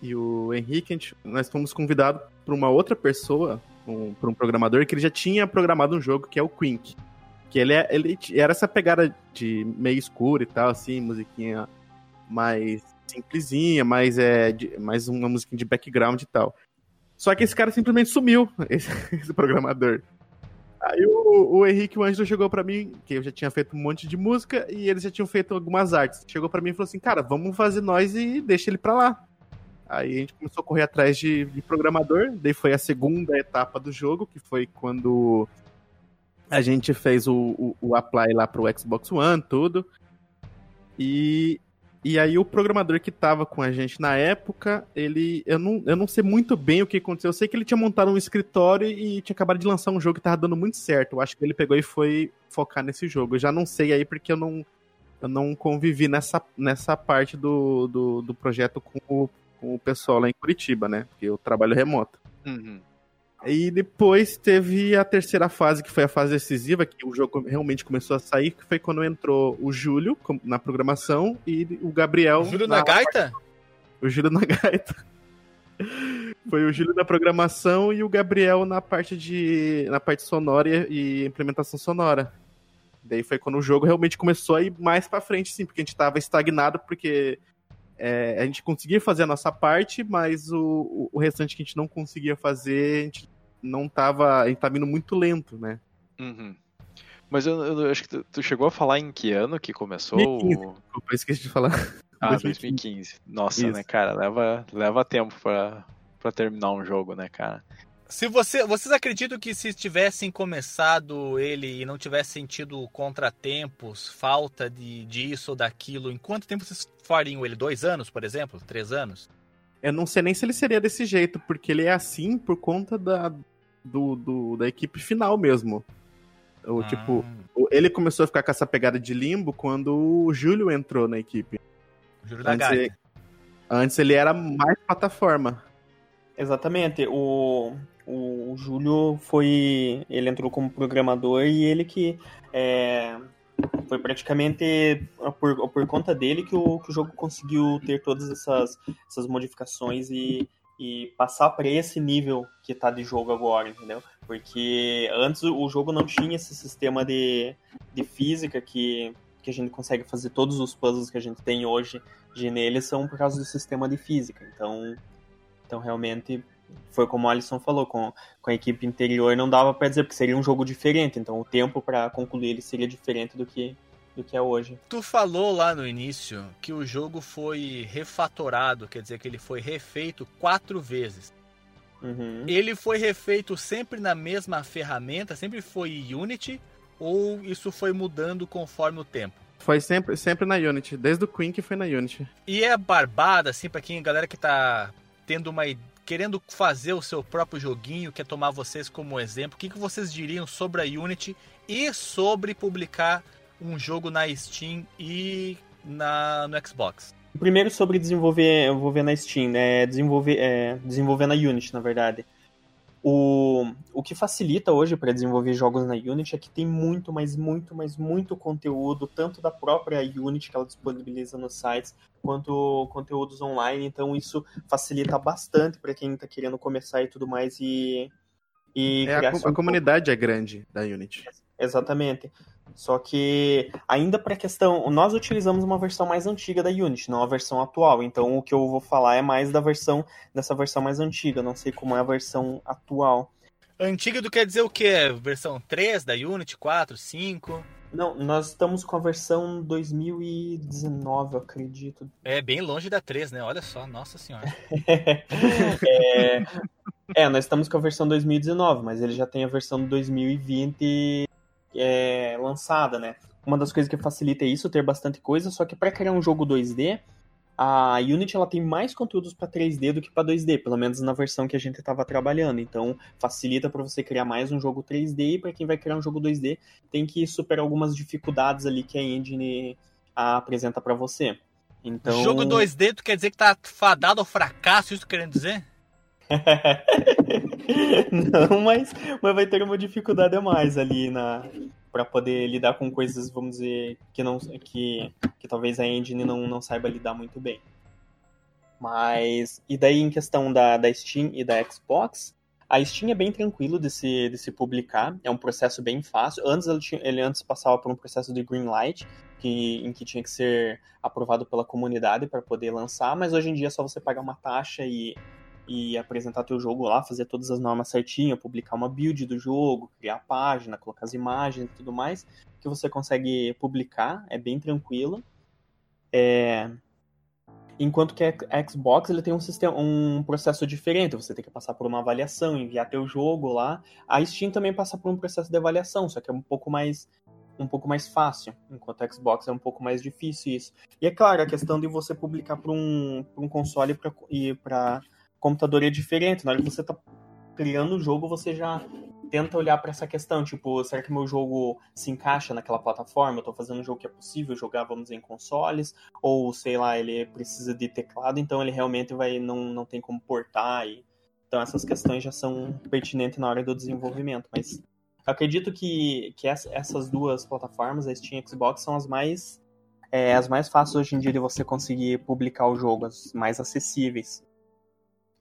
e o Henrique, gente- nós fomos convidados por uma outra pessoa, um, um programador, que ele já tinha programado um jogo que é o Quink. Que ele, é, ele era essa pegada de meio escuro e tal, assim, musiquinha mais simplesinha, mais, é, de- mais uma musiquinha de background e tal. Só que esse cara simplesmente sumiu, esse, esse programador. Aí o, o Henrique chegou pra mim, que eu já tinha feito um monte de música e eles já tinham feito algumas artes. Chegou pra mim e falou assim: "Cara, vamos fazer nós e deixa ele pra lá". Aí a gente começou a correr atrás de, de programador, daí foi a segunda etapa do jogo, que foi quando a gente fez o, o, o apply lá pro Xbox One, tudo. E, e aí o programador que tava com a gente na época, ele. Eu não, eu não sei muito bem o que aconteceu. Eu sei que ele tinha montado um escritório e tinha acabado de lançar um jogo que tava dando muito certo. Eu acho que ele pegou e foi focar nesse jogo. Eu já não sei aí porque eu não, eu não convivi nessa, nessa parte do, do, do projeto com o, com o pessoal lá em Curitiba, né? Porque eu trabalho remoto. Uhum. E depois teve a terceira fase, que foi a fase decisiva, que o jogo realmente começou a sair, que foi quando entrou o Júlio na programação e o Gabriel. Júlio na na gaita? o Júlio na gaita. Foi o Júlio na programação e o Gabriel na parte de na parte sonora e implementação sonora. Daí foi quando o jogo realmente começou a ir mais pra frente, sim, porque a gente tava estagnado, porque é, a gente conseguia fazer a nossa parte, mas o, o- o restante que a gente não conseguia fazer, a gente não tava. A gente tava indo muito lento, né? Uhum. Mas eu, eu acho que tu, tu chegou a falar em que ano que começou 2015. o... Desculpa, eu esqueci de falar. Ah, 2015. 2015. Nossa, Isso. né, cara? Leva, leva tempo pra, pra terminar um jogo, né, cara? Se você, vocês acreditam que se tivessem começado ele e não tivessem tido contratempos, falta de disso ou daquilo, em quanto tempo vocês fariam ele? Dois anos, por exemplo? Três anos? Eu não sei nem se ele seria desse jeito, porque ele é assim por conta da, do, do- da equipe final mesmo. O, Ah. tipo, ele começou a ficar com essa pegada de limbo quando o Júlio entrou na equipe. Júlio da Antes Gaita. Antes ele era mais plataforma. Exatamente. O, o, o Júlio foi. Ele entrou como programador e ele que. É, foi praticamente por, por conta dele que o, que o jogo conseguiu ter todas essas, essas modificações e, e passar para esse nível que tá de jogo agora, entendeu? Porque antes o jogo não tinha esse sistema de, de física que, que a gente consegue fazer todos os puzzles que a gente tem hoje de nele são por causa do sistema de física. Então, então realmente foi como o Alisson falou, com, com a equipe interior não dava para dizer, porque seria um jogo diferente, então o tempo para concluir ele seria diferente do que, do que é hoje. Tu falou lá no início que o jogo foi refatorado, quer dizer que ele foi refeito quatro vezes. Uhum. Ele foi refeito sempre na mesma ferramenta, sempre foi Unity, ou isso foi mudando conforme o tempo? Foi sempre, sempre na Unity, desde o Queen que foi na Unity. E é barbada, assim, pra quem, galera que tá tendo uma querendo fazer o seu próprio joguinho, quer tomar vocês como exemplo, o que, que vocês diriam sobre a Unity e sobre publicar um jogo na Steam e na, no Xbox? Primeiro sobre desenvolver, desenvolver na Steam, né? desenvolver, é, desenvolver na Unity, na verdade. O, o que facilita hoje para desenvolver jogos na Unity é que tem muito, mas muito, mas muito conteúdo, tanto da própria Unity que ela disponibiliza nos sites, quanto conteúdos online. Então isso facilita bastante para quem está querendo começar e tudo mais. E, e é, a, a comunidade é grande da Unity. Exatamente. Só que ainda para a questão, nós utilizamos uma versão mais antiga da Unity, não a versão atual. Então o que eu vou falar é mais da versão dessa versão mais antiga, não sei como é a versão atual. Antiga do quer dizer o quê? Versão 3 da Unity, 4, 5? Não, nós estamos com a versão 2019, eu acredito. É bem longe da 3, né? Olha só, nossa senhora. é, é, nós estamos com a versão 2019, mas ele já tem a versão 2020 é, lançada, né? Uma das coisas que facilita é isso, ter bastante coisa, só que para criar um jogo 2D, a Unity ela tem mais conteúdos para 3D do que para 2D, pelo menos na versão que a gente estava trabalhando. Então, facilita para você criar mais um jogo 3D e para quem vai criar um jogo 2D, tem que superar algumas dificuldades ali que a engine apresenta para você. Então, jogo 2D, tu quer dizer que tá fadado ao fracasso, isso querendo dizer? não, mas, mas vai ter uma dificuldade a mais ali na para poder lidar com coisas, vamos dizer, que não que, que talvez a engine não, não saiba lidar muito bem. Mas e daí em questão da, da Steam e da Xbox, a Steam é bem tranquilo de se, de se publicar, é um processo bem fácil. Antes ele, tinha, ele antes passava por um processo de green light, que, em que tinha que ser aprovado pela comunidade para poder lançar, mas hoje em dia é só você pagar uma taxa e e apresentar teu jogo lá, fazer todas as normas certinho, publicar uma build do jogo, criar a página, colocar as imagens e tudo mais, que você consegue publicar, é bem tranquilo. É... Enquanto que a Xbox ele tem um sistema, um processo diferente, você tem que passar por uma avaliação, enviar teu jogo lá. A Steam também passa por um processo de avaliação, só que é um pouco mais um pouco mais fácil, enquanto a Xbox é um pouco mais difícil isso. E é claro, a questão de você publicar para um, um console pra, e para computador é diferente. Na hora que você tá criando o jogo, você já tenta olhar para essa questão, tipo, será que meu jogo se encaixa naquela plataforma? Eu tô fazendo um jogo que é possível jogar, vamos dizer, em consoles, ou sei lá, ele precisa de teclado, então ele realmente vai não, não tem como portar e então essas questões já são pertinentes na hora do desenvolvimento, mas acredito que, que essas duas plataformas, a Steam e a Xbox, são as mais é, as mais fáceis hoje em dia de você conseguir publicar o jogo, as mais acessíveis.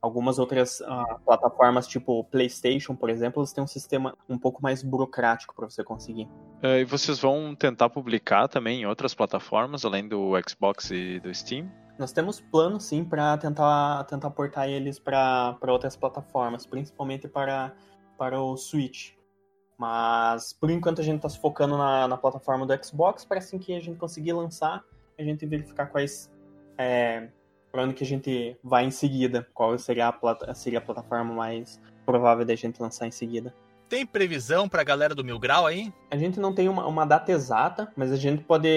Algumas outras uh, plataformas, tipo PlayStation, por exemplo, eles têm um sistema um pouco mais burocrático para você conseguir. É, e vocês vão tentar publicar também em outras plataformas, além do Xbox e do Steam? Nós temos planos, sim, para tentar, tentar portar eles para outras plataformas, principalmente para, para o Switch. Mas, por enquanto, a gente está se focando na, na plataforma do Xbox, para assim que a gente conseguir lançar, a gente verificar quais é, para onde que a gente vai em seguida? Qual seria a, plata seria a plataforma mais provável da gente lançar em seguida? Tem previsão para a galera do Mil Grau aí? A gente não tem uma, uma, data exata, mas a gente pode,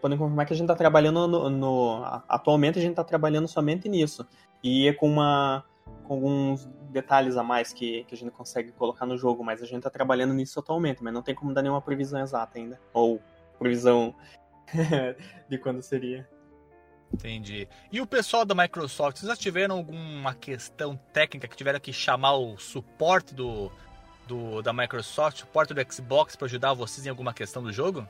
pode confirmar que a gente está trabalhando no, no, Atualmente a gente está trabalhando somente nisso. E é com, uma, com alguns detalhes a mais que, que a gente consegue colocar no jogo, mas a gente está trabalhando nisso atualmente, mas não tem como dar nenhuma previsão exata ainda. Ou previsão de quando seria. Entendi. E o pessoal da Microsoft, vocês já tiveram alguma questão técnica que tiveram que chamar o suporte do, do da Microsoft, suporte do Xbox para ajudar vocês em alguma questão do jogo?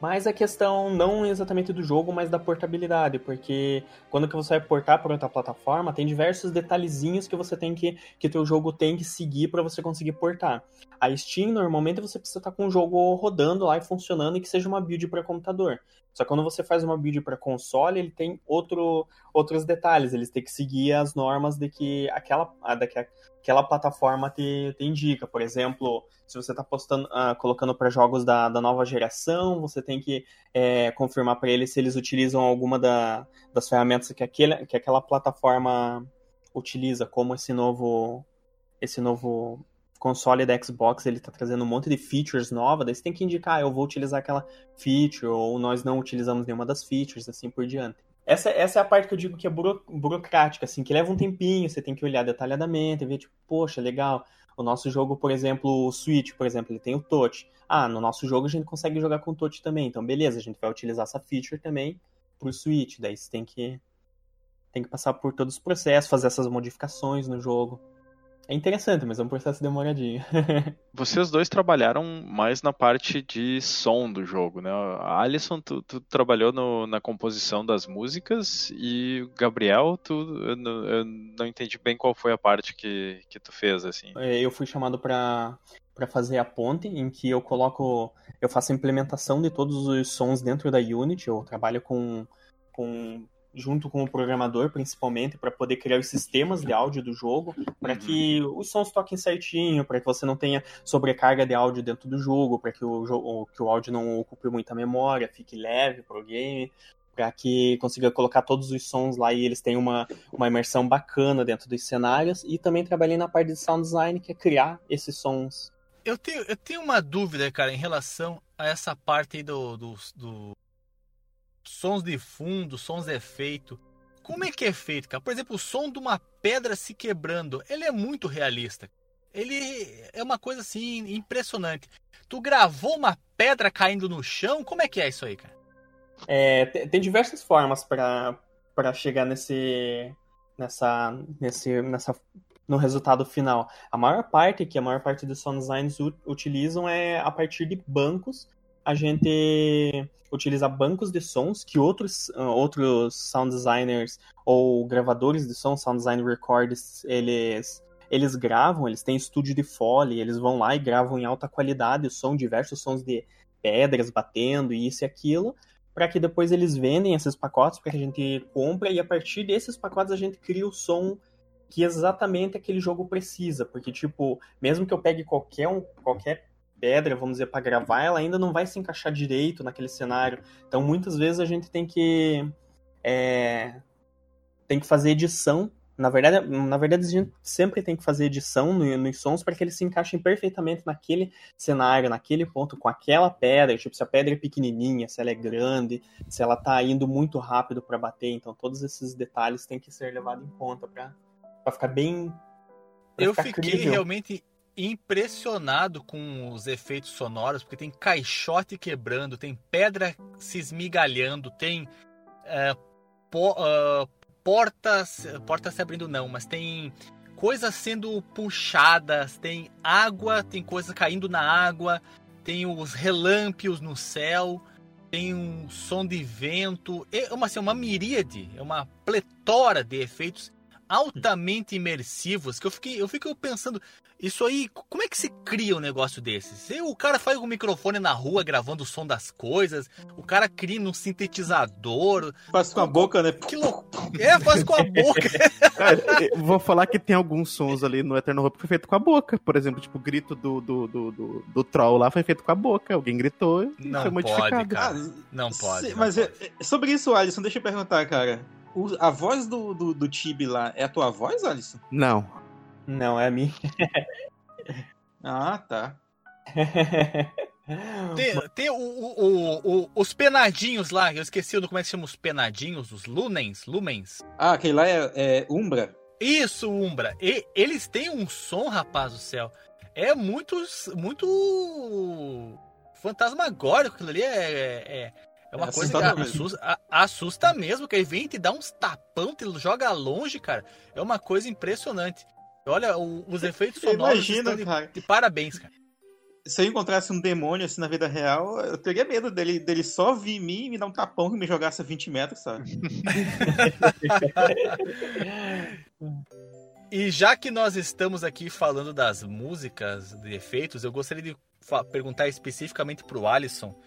Mas a questão não exatamente do jogo, mas da portabilidade, porque quando que você vai portar para outra plataforma, tem diversos detalhezinhos que você tem que que teu jogo tem que seguir para você conseguir portar. A Steam normalmente você precisa estar com o jogo rodando lá e funcionando e que seja uma build para computador. Só que quando você faz uma build para console, ele tem outro, outros detalhes, eles têm que seguir as normas de que aquela, de que aquela plataforma te, te indica. Por exemplo, se você está uh, colocando para jogos da, da nova geração, você tem que é, confirmar para eles se eles utilizam alguma da, das ferramentas que, aquele, que aquela plataforma utiliza, como esse novo esse novo console da Xbox ele está trazendo um monte de features novas, daí você tem que indicar, eu vou utilizar aquela feature, ou nós não utilizamos nenhuma das features, assim por diante. Essa, essa é a parte que eu digo que é buro, burocrática, assim, que leva um tempinho, você tem que olhar detalhadamente, ver, tipo, poxa, legal, o nosso jogo, por exemplo, o Switch, por exemplo, ele tem o touch. Ah, no nosso jogo a gente consegue jogar com touch também, então beleza, a gente vai utilizar essa feature também pro Switch, daí você tem que, tem que passar por todos os processos, fazer essas modificações no jogo. É interessante, mas é um processo demoradinho. Vocês dois trabalharam mais na parte de som do jogo, né? A Alisson, tu, tu trabalhou no, na composição das músicas e o Gabriel, tu, eu, não, eu não entendi bem qual foi a parte que, que tu fez, assim. É, eu fui chamado para para fazer a ponte, em que eu coloco, eu faço a implementação de todos os sons dentro da Unity, eu trabalho com, com junto com o programador, principalmente, para poder criar os sistemas de áudio do jogo, para que os sons toquem certinho, para que você não tenha sobrecarga de áudio dentro do jogo, para que o, que o áudio não ocupe muita memória, fique leve para o game, para que consiga colocar todos os sons lá e eles tenham uma, uma imersão bacana dentro dos cenários. E também trabalhei na parte de sound design, que é criar esses sons. Eu tenho, eu tenho uma dúvida, cara, em relação a essa parte do, do, do sons de fundo, sons de efeito. Como é que é feito, cara? Por exemplo, o som de uma pedra se quebrando, ele é muito realista. Ele é uma coisa assim impressionante. Tu gravou uma pedra caindo no chão? Como é que é isso aí, cara? É, tem diversas formas para chegar nesse nessa nesse nessa no resultado final. A maior parte que a maior parte dos sound designs utilizam é a partir de bancos a gente utiliza bancos de sons que outros, uh, outros sound designers ou gravadores de som, sound design records, eles eles gravam, eles têm estúdio de Foley, eles vão lá e gravam em alta qualidade o som, diversos sons de pedras batendo isso e aquilo, para que depois eles vendem esses pacotes para que a gente compra e a partir desses pacotes a gente cria o som que exatamente aquele jogo precisa, porque tipo, mesmo que eu pegue qualquer um, qualquer pedra, vamos dizer, para gravar, ela ainda não vai se encaixar direito naquele cenário. Então, muitas vezes a gente tem que é, tem que fazer edição. Na verdade, na verdade, a gente sempre tem que fazer edição no, nos sons para que eles se encaixem perfeitamente naquele cenário, naquele ponto, com aquela pedra. Tipo, se a pedra é pequenininha, se ela é grande, se ela está indo muito rápido para bater. Então, todos esses detalhes têm que ser levados em conta para ficar bem. Eu fiquei crível. realmente impressionado com os efeitos sonoros, porque tem caixote quebrando, tem pedra se esmigalhando, tem é, po, uh, portas, portas se abrindo não, mas tem coisas sendo puxadas, tem água, tem coisas caindo na água, tem os relâmpagos no céu, tem um som de vento, é uma, assim, uma miríade, é uma pletora de efeitos altamente imersivos que eu fiquei, eu fico pensando, isso aí, como é que se cria um negócio desses? O cara faz um microfone na rua gravando o som das coisas, o cara cria um sintetizador. Faz com a boca, né? Que louco. É, faz com a boca. vou falar que tem alguns sons ali no Eterno Hope que foi feito com a boca. Por exemplo, tipo, o grito do, do, do, do, do troll lá foi feito com a boca. Alguém gritou e não foi modificado. Pode, cara. Não pode. Não mas pode. É, sobre isso, Alisson, deixa eu perguntar, cara. O, a voz do, do, do Tibi lá é a tua voz, Alisson? Não. Não, é a minha. ah, tá. Tem, tem o, o, o, os penadinhos lá, eu esqueci como é que chama os penadinhos, os lunens, lumens. Ah, aquele lá é, é Umbra? Isso, Umbra. E, eles têm um som, rapaz do céu. É muito, muito fantasmagórico aquilo ali. É, é, É uma É coisa que assusta, a- assusta mesmo, que ele vem te dá uns tapão, te joga longe, cara. É uma coisa impressionante. Olha, o- os efeitos sonoros Imagina, de, cara. de parabéns, cara. Se eu encontrasse um demônio assim na vida real, eu teria medo dele, dele só vir mim e me dar um tapão que me jogasse a 20 metros, sabe? E já que nós estamos aqui falando das músicas, de efeitos, eu gostaria de perguntar especificamente pro Alisson.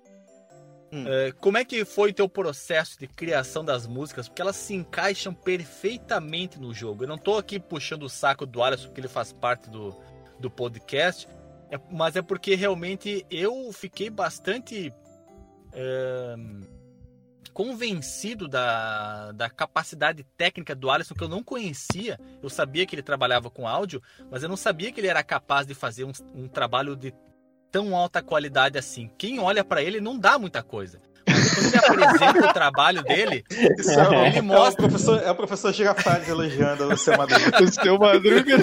Hum. eh, como é que foi o teu processo de criação das músicas? Porque elas se encaixam perfeitamente no jogo. Eu não tô aqui puxando o saco do Alisson, porque ele faz parte do, do podcast, é- mas é porque realmente eu fiquei bastante eh, convencido da, da capacidade técnica do Alisson, que eu não conhecia. Eu sabia que ele trabalhava com áudio, mas eu não sabia que ele era capaz de fazer um, um trabalho de tão alta qualidade assim. Quem olha pra ele não dá muita coisa. Mas quando ele apresenta o trabalho dele, é, Ele é mostra- o professor, é o professor Girafales elogiando o seu Madruga. O seu Madruga.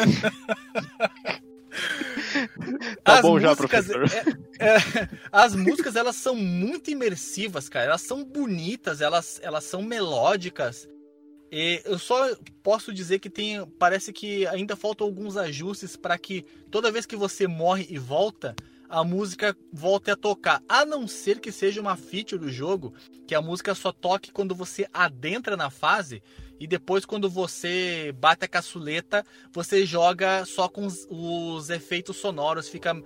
Tá bom já, professor. é- é- as músicas elas são muito imersivas, cara. Elas são bonitas, elas, elas são melódicas. E eu só posso dizer que tem, parece que ainda faltam alguns ajustes para que toda vez que você morre e volta, a música volte a tocar. A não ser que seja uma feature do jogo, que a música só toque quando você adentra na fase e depois quando você bate a caçuleta, você joga só com os, os efeitos sonoros, fica,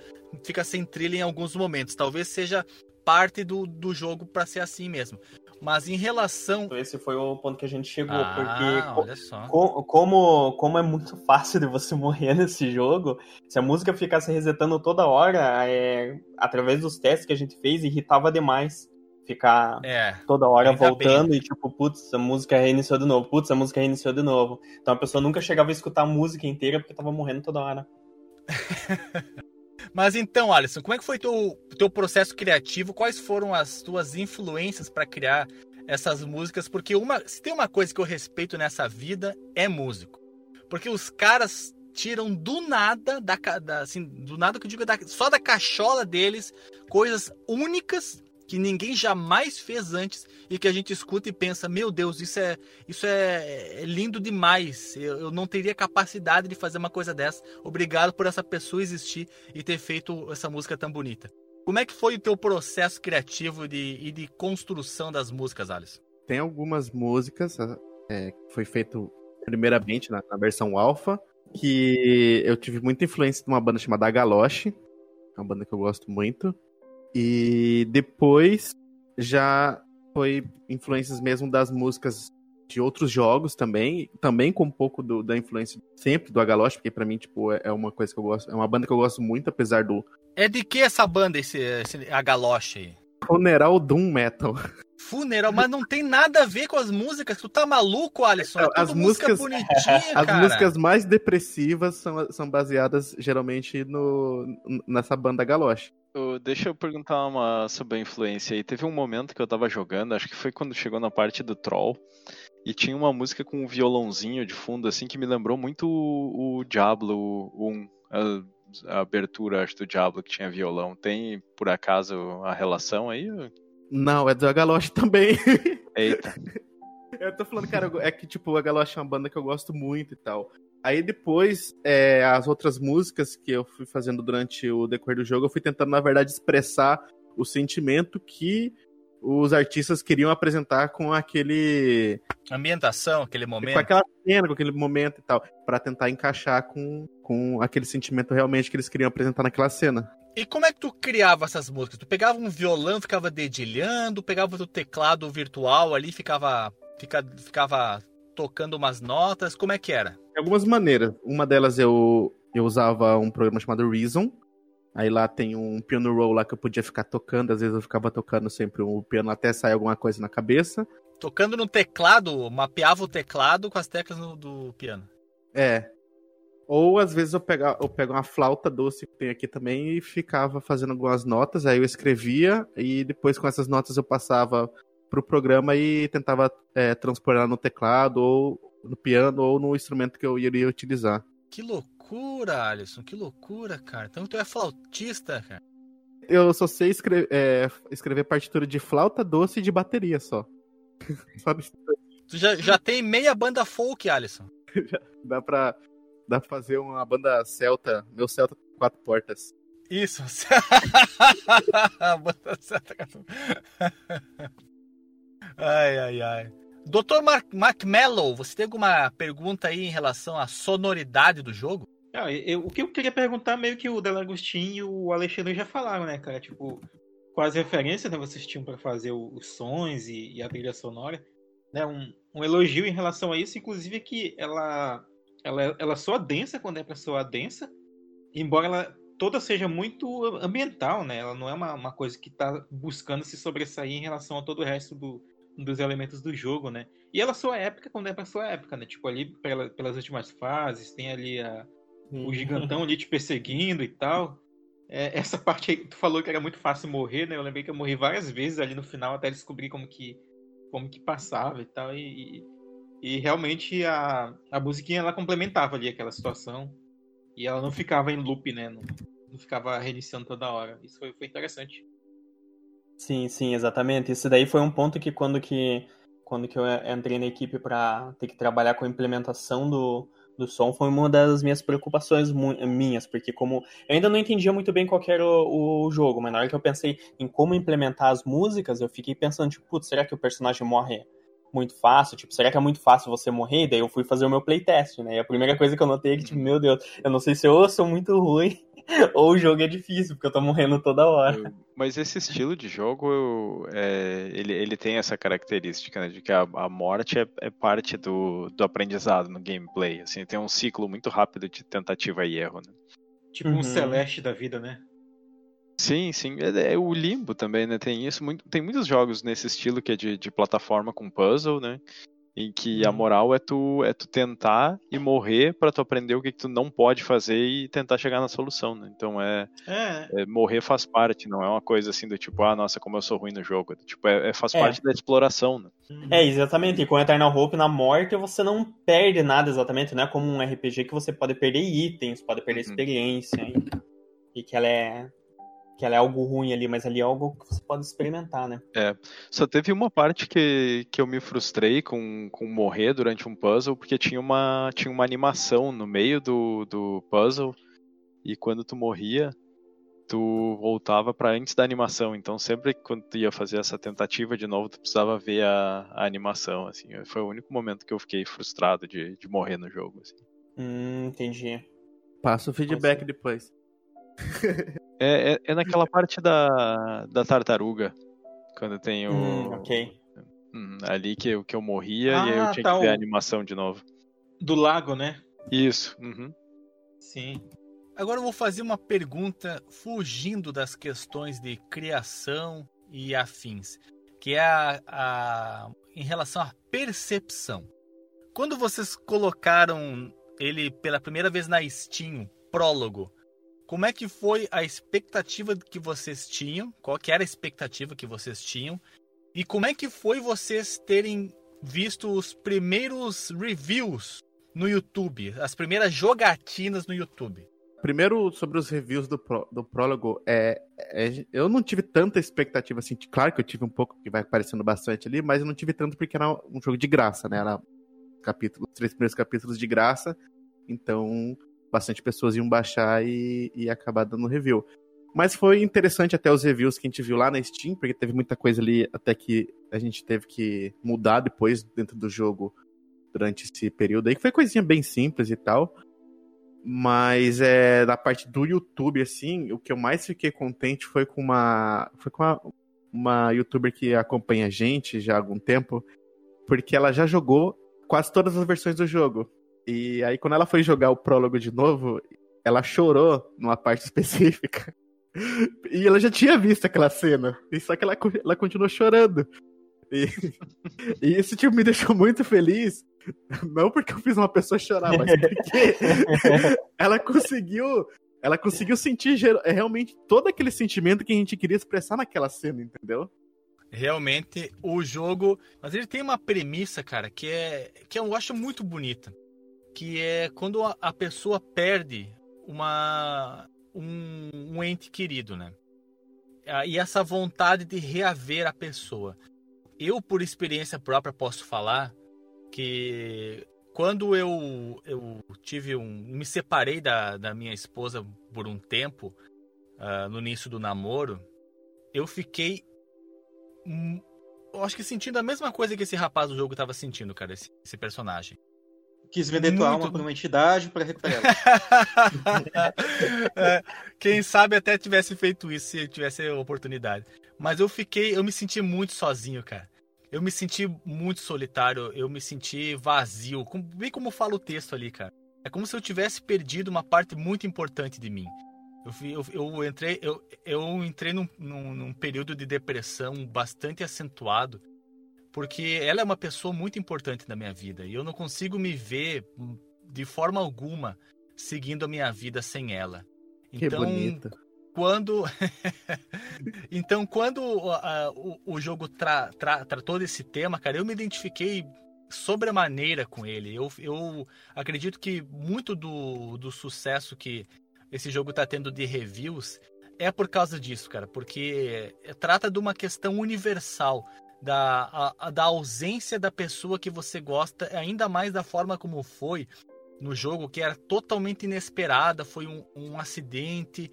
fica sem trilha em alguns momentos. Talvez seja parte do, do jogo para ser assim mesmo. Mas em relação. Esse foi o ponto que a gente chegou, Ah, porque co- como, como é muito fácil de você morrer nesse jogo, se a música ficasse resetando toda hora, é, através dos testes que a gente fez, irritava demais ficar É, toda hora voltando e tipo, putz, a música reiniciou de novo, putz, a música reiniciou de novo. Então a pessoa nunca chegava a escutar a música inteira porque tava morrendo toda hora. Mas então, Alisson, como é que foi teu teu processo criativo? Quais foram as tuas influências para criar essas músicas? Porque uma, se tem uma coisa que eu respeito nessa vida é músico. Porque os caras tiram do nada da, da- assim, do nada que eu digo da- só da cachola deles coisas únicas que ninguém jamais fez antes e que a gente escuta e pensa, meu Deus, isso é isso é, é lindo demais. Eu, eu não teria capacidade de fazer uma coisa dessa. Obrigado por essa pessoa existir e ter feito essa música tão bonita. Como é que foi o teu processo criativo de, e de construção das músicas, Alisson? Tem algumas músicas, é, que foi feito primeiramente na, na versão alfa, que eu tive muita influência de uma banda chamada Galoche, uma banda que eu gosto muito. E depois já foi influências mesmo das músicas de outros jogos também, também com um pouco do- da influência sempre do Agaloche, porque pra mim, tipo, é é uma coisa que eu gosto, é uma banda que eu gosto muito, apesar do É de que essa banda, esse, esse aí? Funeral Doom Metal. Funeral, mas não tem nada a ver com as músicas. Tu tá maluco, Alisson? É Não, as música músicas- bonitinha, As cara. músicas mais depressivas são, são baseadas geralmente no, nessa banda Galoche. Deixa eu perguntar uma sobre a influência aí. Teve um momento que eu tava jogando, acho que foi quando chegou na parte do Troll, e tinha uma música com um violãozinho de fundo, assim, que me lembrou muito o, o Diablo 1, a, a abertura, acho, do Diablo que tinha violão. Tem, por acaso, a relação aí? Não, é do Galoche também. Eita. Eu tô falando, cara, é que, tipo, a Galoche é uma banda que eu gosto muito e tal. Aí depois, é, as outras músicas que eu fui fazendo durante o decorrer do jogo, eu fui tentando, na verdade, expressar o sentimento que os artistas queriam apresentar com aquele. Ambientação, aquele momento. com aquela cena, com aquele momento e tal. Pra tentar encaixar com, com aquele sentimento realmente que eles queriam apresentar naquela cena. E como é que tu criava essas músicas? Tu pegava um violão, ficava dedilhando, pegava o teclado virtual ali, ficava, fica, ficava tocando umas notas. Como é que era? De algumas maneiras. Uma delas eu, eu usava um programa chamado Reason. Aí lá tem um piano roll lá que eu podia ficar tocando. Às vezes eu ficava tocando sempre o piano até sair alguma coisa na cabeça. Tocando no teclado, mapeava o teclado com as teclas no- do piano. É. Ou às vezes eu pegava, eu pego uma flauta doce que tem aqui também e ficava fazendo algumas notas. Aí eu escrevia e depois com essas notas eu passava pro programa e tentava é, transpor ela no teclado ou no piano ou no instrumento que eu iria utilizar. Que loucura, Alisson, que loucura, cara. Então tu é flautista, cara. eu só sei escrever, é, escrever partitura de flauta doce e de bateria só. só tu já, já tem meia banda folk, Alisson. dá pra, dá pra fazer uma banda celta, meu celta quatro portas. Isso. banda celta ai, ai, ai. Dr. Mark, Mark Mello, você tem alguma pergunta aí em relação à sonoridade do jogo? Não, eu, o que eu queria perguntar, meio que o Delagostin e o Alexandre já falaram, né, cara? Tipo, quais referências né, vocês tinham para fazer os sons e, e, a trilha sonora. Né? Um, um, elogio em relação a isso, inclusive, é que ela, ela, ela soa densa quando é para soar densa, embora ela toda seja muito ambiental, né? Ela não é uma, uma coisa que está buscando se sobressair em relação a todo o resto do, dos elementos do jogo, né? E ela soa épica quando é pra sua época, né? Tipo, ali pela, pelas últimas fases, tem ali a, o gigantão ali te perseguindo e tal. É, essa parte aí, tu falou que era muito fácil morrer, né? Eu lembrei que eu morri várias vezes ali no final até descobrir como que, como que passava e tal. E, e, e realmente a, a musiquinha ela complementava ali aquela situação. E ela não ficava em loop, né? Não, não ficava reiniciando toda hora. Isso foi, foi interessante. Sim, sim, exatamente. Isso daí foi um ponto que quando que, quando que eu entrei na equipe para ter que trabalhar com a implementação do, do som foi uma das minhas preocupações minhas, porque como eu ainda não entendia muito bem qual era o, o, jogo, mas na hora que eu pensei em como implementar as músicas, eu fiquei pensando, tipo, putz, será que o personagem morre muito fácil? Tipo, será que é muito fácil você morrer? E daí eu fui fazer o meu playtest, né? E a primeira coisa que eu notei é que, tipo, meu Deus, eu não sei se eu sou muito ruim ou o jogo é difícil, porque eu tô morrendo toda hora. Mas esse estilo de jogo, eu, é, ele, ele tem essa característica, né, de que a, a morte é, é, parte do, do aprendizado no gameplay. Assim, tem um ciclo muito rápido de tentativa e erro. Né? Tipo uhum. um Celeste da vida, né? Sim, sim. É, é, o Limbo também, né? Tem isso. Muito, tem muitos jogos nesse estilo que é de, de plataforma com puzzle, né? Em que a uhum. moral é tu é tu tentar e morrer para tu aprender o que, que, tu não pode fazer e tentar chegar na solução, né? Então é, é. é, morrer faz parte, não é uma coisa assim do tipo, ah, nossa, como eu sou ruim no jogo. Tipo, é, é faz é. parte da exploração, né? É, exatamente. E com Eternal Hope na morte você não perde nada exatamente, não é como um RPG que você pode perder itens, pode perder uhum. experiência e, e que ela é que ela é algo ruim ali, mas ali é algo que você pode experimentar, né? É. Só teve uma parte que, que eu me frustrei com, com morrer durante um puzzle, porque tinha uma, tinha uma animação no meio do, do puzzle, e quando tu morria, tu voltava para antes da animação. Então sempre quando tu ia fazer essa tentativa de novo, tu precisava ver a, a animação, assim. Foi o único momento que eu fiquei frustrado de, de morrer no jogo, assim. Hum, entendi. Passa o feedback depois. É, é, é, naquela parte da, da tartaruga. Quando tem o. Hum, ok. Hum, ali que eu, que eu morria ah, e aí eu ah, tinha tá que ver o... a animação de novo. Do lago, né? Isso. Uhum. Sim. Agora eu vou fazer uma pergunta fugindo das questões de criação e afins, que é a, a, em relação à percepção. Quando vocês colocaram ele pela primeira vez na Steam, prólogo, como é que foi a expectativa que vocês tinham? Qual que era a expectativa que vocês tinham? E como é que foi vocês terem visto os primeiros reviews no YouTube, as primeiras jogatinas no YouTube? Primeiro, sobre os reviews do, do prólogo, é, é, eu não tive tanta expectativa assim. Claro que eu tive um pouco, que vai aparecendo bastante ali, mas eu não tive tanto porque era um jogo de graça, né? Era capítulo, os três primeiros capítulos de graça. Então, bastante pessoas iam baixar e, e acabar dando review. Mas foi interessante até os reviews que a gente viu lá na Steam, porque teve muita coisa ali até que a gente teve que mudar depois dentro do jogo durante esse período aí, que foi coisinha bem simples e tal. Mas é da parte do YouTube, assim, o que eu mais fiquei contente foi com uma. Foi com uma, uma youtuber que acompanha a gente já há algum tempo, porque ela já jogou quase todas as versões do jogo. E aí, quando ela foi jogar o prólogo de novo, ela chorou numa parte específica. E ela já tinha visto aquela cena. E só que ela, ela continuou chorando. E, e isso tipo, me deixou muito feliz. Não porque eu fiz uma pessoa chorar, mas porque ela conseguiu. Ela conseguiu sentir é, realmente todo aquele sentimento que a gente queria expressar naquela cena, entendeu? Realmente, o jogo. Mas ele tem uma premissa, cara, que é. que eu acho muito bonita que é quando a, pessoa perde uma um, um, ente querido, né? e essa vontade de reaver a pessoa. Eu, por experiência própria, posso falar que quando eu, eu tive um. me separei da, da minha esposa por um tempo, uh, no início do namoro, eu fiquei. Eu acho que sentindo a mesma coisa que esse rapaz do jogo estava sentindo, cara, esse, esse personagem. Quis vender Muito... tua alma para uma entidade para recuperar é, quem sabe até tivesse feito isso se tivesse a oportunidade. Mas eu fiquei, eu me senti muito sozinho, cara. Eu me senti muito solitário, eu me senti vazio, bem como fala o texto ali, cara. É como se eu tivesse perdido uma parte muito importante de mim. Eu, eu, eu entrei, eu, eu entrei num, num, num período de depressão bastante acentuado porque ela é uma pessoa muito importante na minha vida e eu não consigo me ver de forma alguma seguindo a minha vida sem ela. Que então, bonita. Quando então quando uh, o, o jogo tra, tra, tratou desse tema, cara, eu me identifiquei sobremaneira com ele. Eu, eu acredito que muito do, do sucesso que esse jogo está tendo de reviews é por causa disso, cara, porque trata de uma questão universal da, a, da ausência da pessoa que você gosta, ainda mais da forma como foi no jogo, que era totalmente inesperada, foi um, um acidente.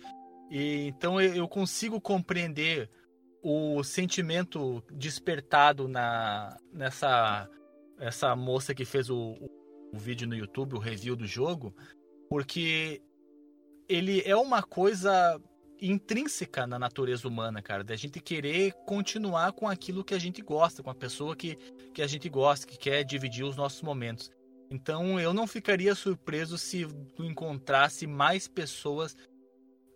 E, então eu, eu consigo compreender o sentimento despertado na nessa essa moça que fez o, o, vídeo no YouTube, o review do jogo, porque ele é uma coisa intrínseca na natureza humana, cara, da gente querer continuar com aquilo que a gente gosta, com a pessoa que, que a gente gosta, que quer dividir os nossos momentos. Então eu não ficaria surpreso se encontrasse mais pessoas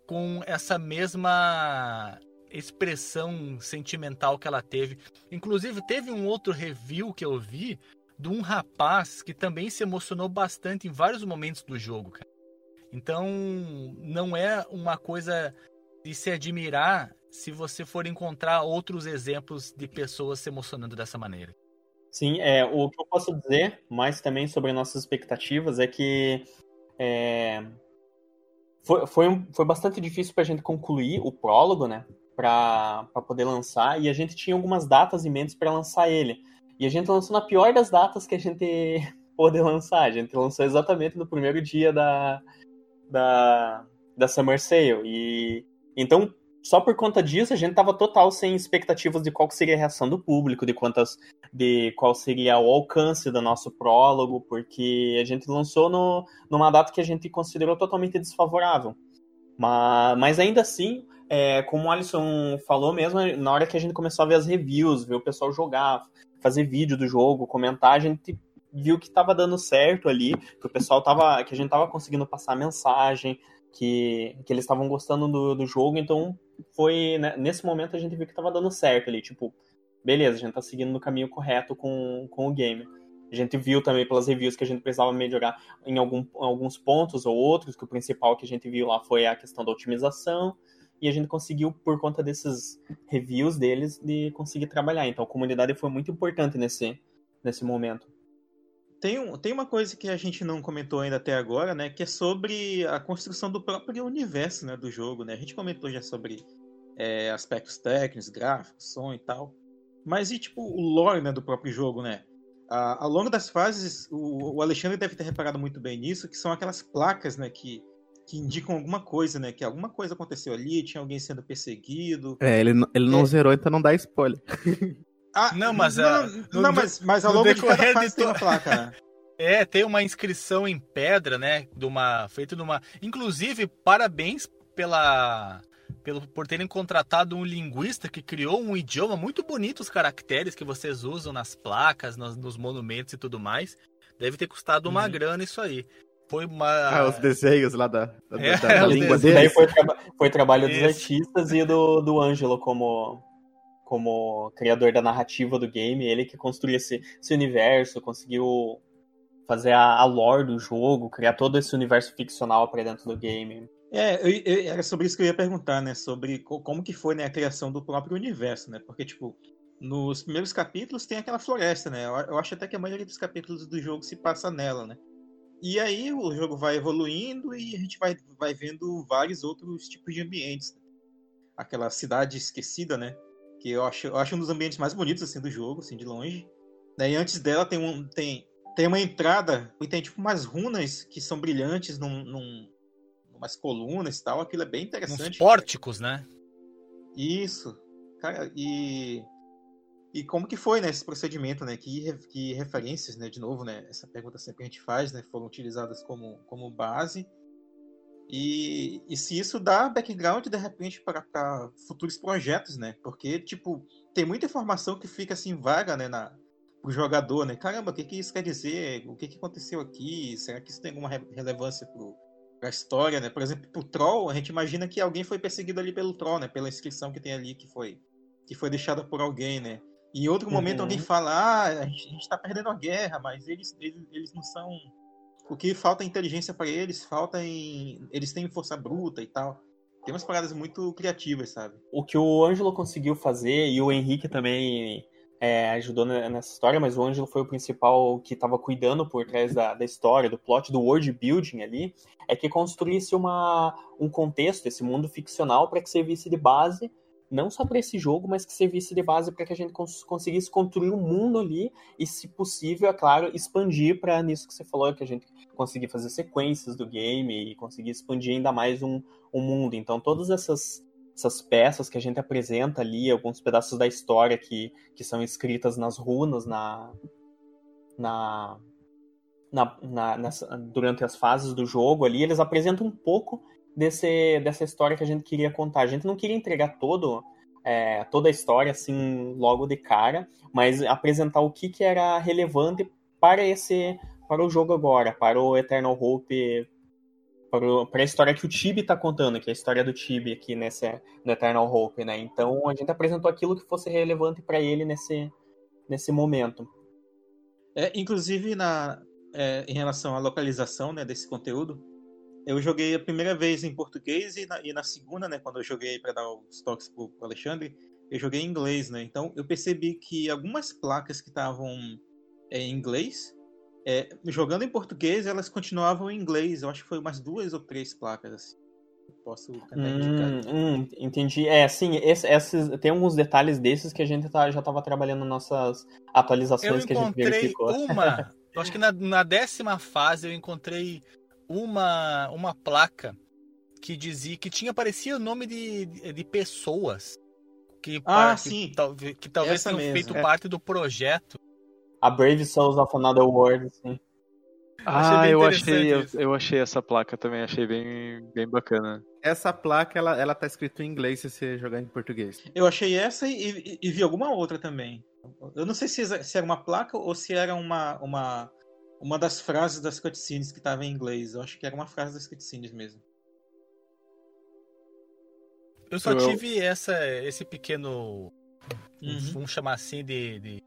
com essa mesma expressão sentimental que ela teve. Inclusive, teve um outro review que eu vi de um rapaz que também se emocionou bastante em vários momentos do jogo, cara. Então, não é uma coisa de se admirar se você for encontrar outros exemplos de pessoas se emocionando dessa maneira. Sim, é, o que eu posso dizer mais também sobre nossas expectativas é que é, foi, foi, foi bastante difícil para a gente concluir o prólogo, né? Para poder lançar, e a gente tinha algumas datas em mente para lançar ele. E a gente lançou na pior das datas que a gente pôde lançar. A gente lançou exatamente no primeiro dia da, da, da Summer Sale. E então, só por conta disso, a gente tava total sem expectativas de qual seria a reação do público, de quantas. de qual seria o alcance do nosso prólogo, porque a gente lançou no, numa data que a gente considerou totalmente desfavorável. Mas, mas ainda assim, é, como o Alisson falou mesmo, na hora que a gente começou a ver as reviews, ver o pessoal jogar, fazer vídeo do jogo, comentar, a gente viu que estava dando certo ali, que o pessoal tava, que a gente tava conseguindo passar mensagem, que, que eles estavam gostando do, do jogo, então foi né, nesse momento a gente viu que estava dando certo ali, tipo, beleza, a gente tá seguindo no caminho correto com, com o game. A gente viu também pelas reviews que a gente precisava melhorar em algum, alguns pontos ou outros, que o principal que a gente viu lá foi a questão da otimização, e a gente conseguiu, por conta desses reviews deles, de conseguir trabalhar. Então a comunidade foi muito importante nesse, nesse momento. Tem, um, tem uma coisa que a gente não comentou ainda até agora, né? Que é sobre a construção do próprio universo né, do jogo, né? A gente comentou já sobre é, aspectos técnicos, gráficos, som e tal. Mas e tipo o lore né, do próprio jogo, né? A, ao longo das fases, o, o, Alexandre deve ter reparado muito bem nisso, que são aquelas placas, né? Que, que indicam alguma coisa, né? Que alguma coisa aconteceu ali, tinha alguém sendo perseguido. É, ele, ele não é. zerou, então não dá spoiler. Ah, não, mas, não, a, não, não mas, mas ao longo de cada fase de tem uma placa, né? É, tem uma inscrição em pedra, né? De uma, feito numa. Inclusive, parabéns pela. Pelo, por terem contratado um linguista que criou um idioma muito bonito, os caracteres que vocês usam nas placas, nos, nos monumentos e tudo mais. Deve ter custado uma uhum. grana isso aí. Foi uma. Ah, os desenhos lá da, da, é, da, da língua deles. Foi, foi trabalho dos artistas e do, do Ângelo como, como criador da narrativa do game, ele que construiu esse, esse universo, conseguiu fazer a, a, lore do jogo, criar todo esse universo ficcional para dentro do game. É, eu, eu, era sobre isso que eu ia perguntar, né? Sobre como que foi né, a criação do próprio universo, né? Porque, tipo, nos primeiros capítulos tem aquela floresta, né? Eu, eu acho até que a maioria dos capítulos do jogo se passa nela, né? E aí o jogo vai evoluindo e a gente vai, vai vendo vários outros tipos de ambientes. aquela cidade esquecida, né? Que eu acho, eu acho um dos ambientes mais bonitos assim do jogo, assim de longe. Né? E antes dela tem um tem tem uma entrada e tem tipo umas runas que são brilhantes num, num umas colunas e tal. Aquilo é bem interessante. Uns pórticos, cara. né? Isso. Cara, e e como que foi, né, esse procedimento, né? Que, que referências, né, de novo, né, essa pergunta sempre a gente faz, né, foram utilizadas como, como base. E, e se isso dá background, de repente, para, futuros projetos, né? Porque, tipo, tem muita informação que fica, assim, vaga, né, na, pro jogador, né? Caramba, o que, que isso quer dizer? O que, que aconteceu aqui? Será que isso tem alguma re relevância pro, pra história, né? Por exemplo, pro Troll, a gente imagina que alguém foi perseguido ali pelo Troll, né? Pela inscrição que tem ali, que foi, que foi deixada por alguém, né? E em outro momento Uhum. alguém fala, ah, a gente, a gente tá perdendo a guerra, mas eles, eles, eles não são. O que falta é inteligência para eles, falta em. Eles têm força bruta e tal. Tem umas paradas muito criativas, sabe? O que o Ângelo conseguiu fazer, e o Henrique também é, ajudou ne- nessa história, mas o Ângelo foi o principal que estava cuidando por trás da, da história, do plot, do world building ali, é que construísse uma, um contexto, esse mundo ficcional, para que servisse de base, não só para esse jogo, mas que servisse de base para que a gente cons- conseguisse construir um mundo ali e, se possível, é claro, expandir para nisso que você falou, que a gente conseguir fazer sequências do game e conseguir expandir ainda mais um, um mundo. Então, todas essas essas peças que a gente apresenta ali, alguns pedaços da história que, que são escritas nas runas, na, na, na, na- nessa- durante as fases do jogo ali, eles apresentam um pouco desse, dessa história que a gente queria contar. A gente não queria entregar todo, é, toda a história assim logo de cara, mas apresentar o que, que era relevante para esse para o jogo agora, para o Eternal Hope, para, o- para a história que o Tibi está contando, que é a história do Tibi aqui nesse, no Eternal Hope, né? Então a gente apresentou aquilo que fosse relevante para ele nesse, nesse momento. É, inclusive, na, é, em relação à localização né, desse conteúdo, eu joguei a primeira vez em português e na, e na segunda, né, quando eu joguei para dar os toques pro, pro Alexandre, eu joguei em inglês, né? Então eu percebi que algumas placas que estavam é, em inglês, é, jogando em português, elas continuavam em inglês. Eu acho que foi umas duas ou três placas assim. Eu posso tentar indicar Hum, hum, entendi. É, sim, esse- esses, tem alguns detalhes desses que a gente tá- já estava trabalhando nas nossas Eu atualizações que a gente encontrei verificou. uma. Eu acho que na, na décima fase eu encontrei uma, uma placa que dizia que tinha parecia o nome de, de pessoas que, Ah, par- que sim. talvez, que talvez Essa tenham mesmo. feito É. parte do projeto. A Brave Souls of Another World, Ah, eu achei, eu, isso. eu achei essa placa também, achei bem, bem bacana. Essa placa, ela, ela tá escrito em inglês se você jogar em português. Eu achei essa e, e- e vi alguma outra também. Eu não sei se, se era uma placa ou se era uma, uma, uma das frases das cutscenes que estava em inglês. Eu acho que era uma frase das cutscenes mesmo. Eu só Eu- tive essa, esse pequeno. Uhum. Vamos chamar assim de, de,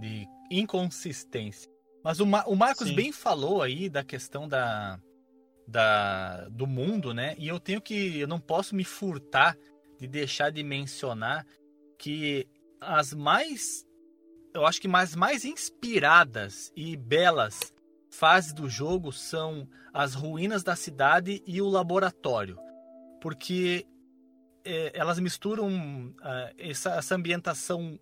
de inconsistência. Mas o, Ma- o Marcos Sim. bem falou aí da questão da, da, do mundo, né? E eu tenho que. Eu não posso me furtar de deixar de mencionar que as mais. Eu acho que mais, mais inspiradas e belas fases do jogo são as ruínas da cidade e o laboratório. Porque é, elas misturam ah, essa, essa ambientação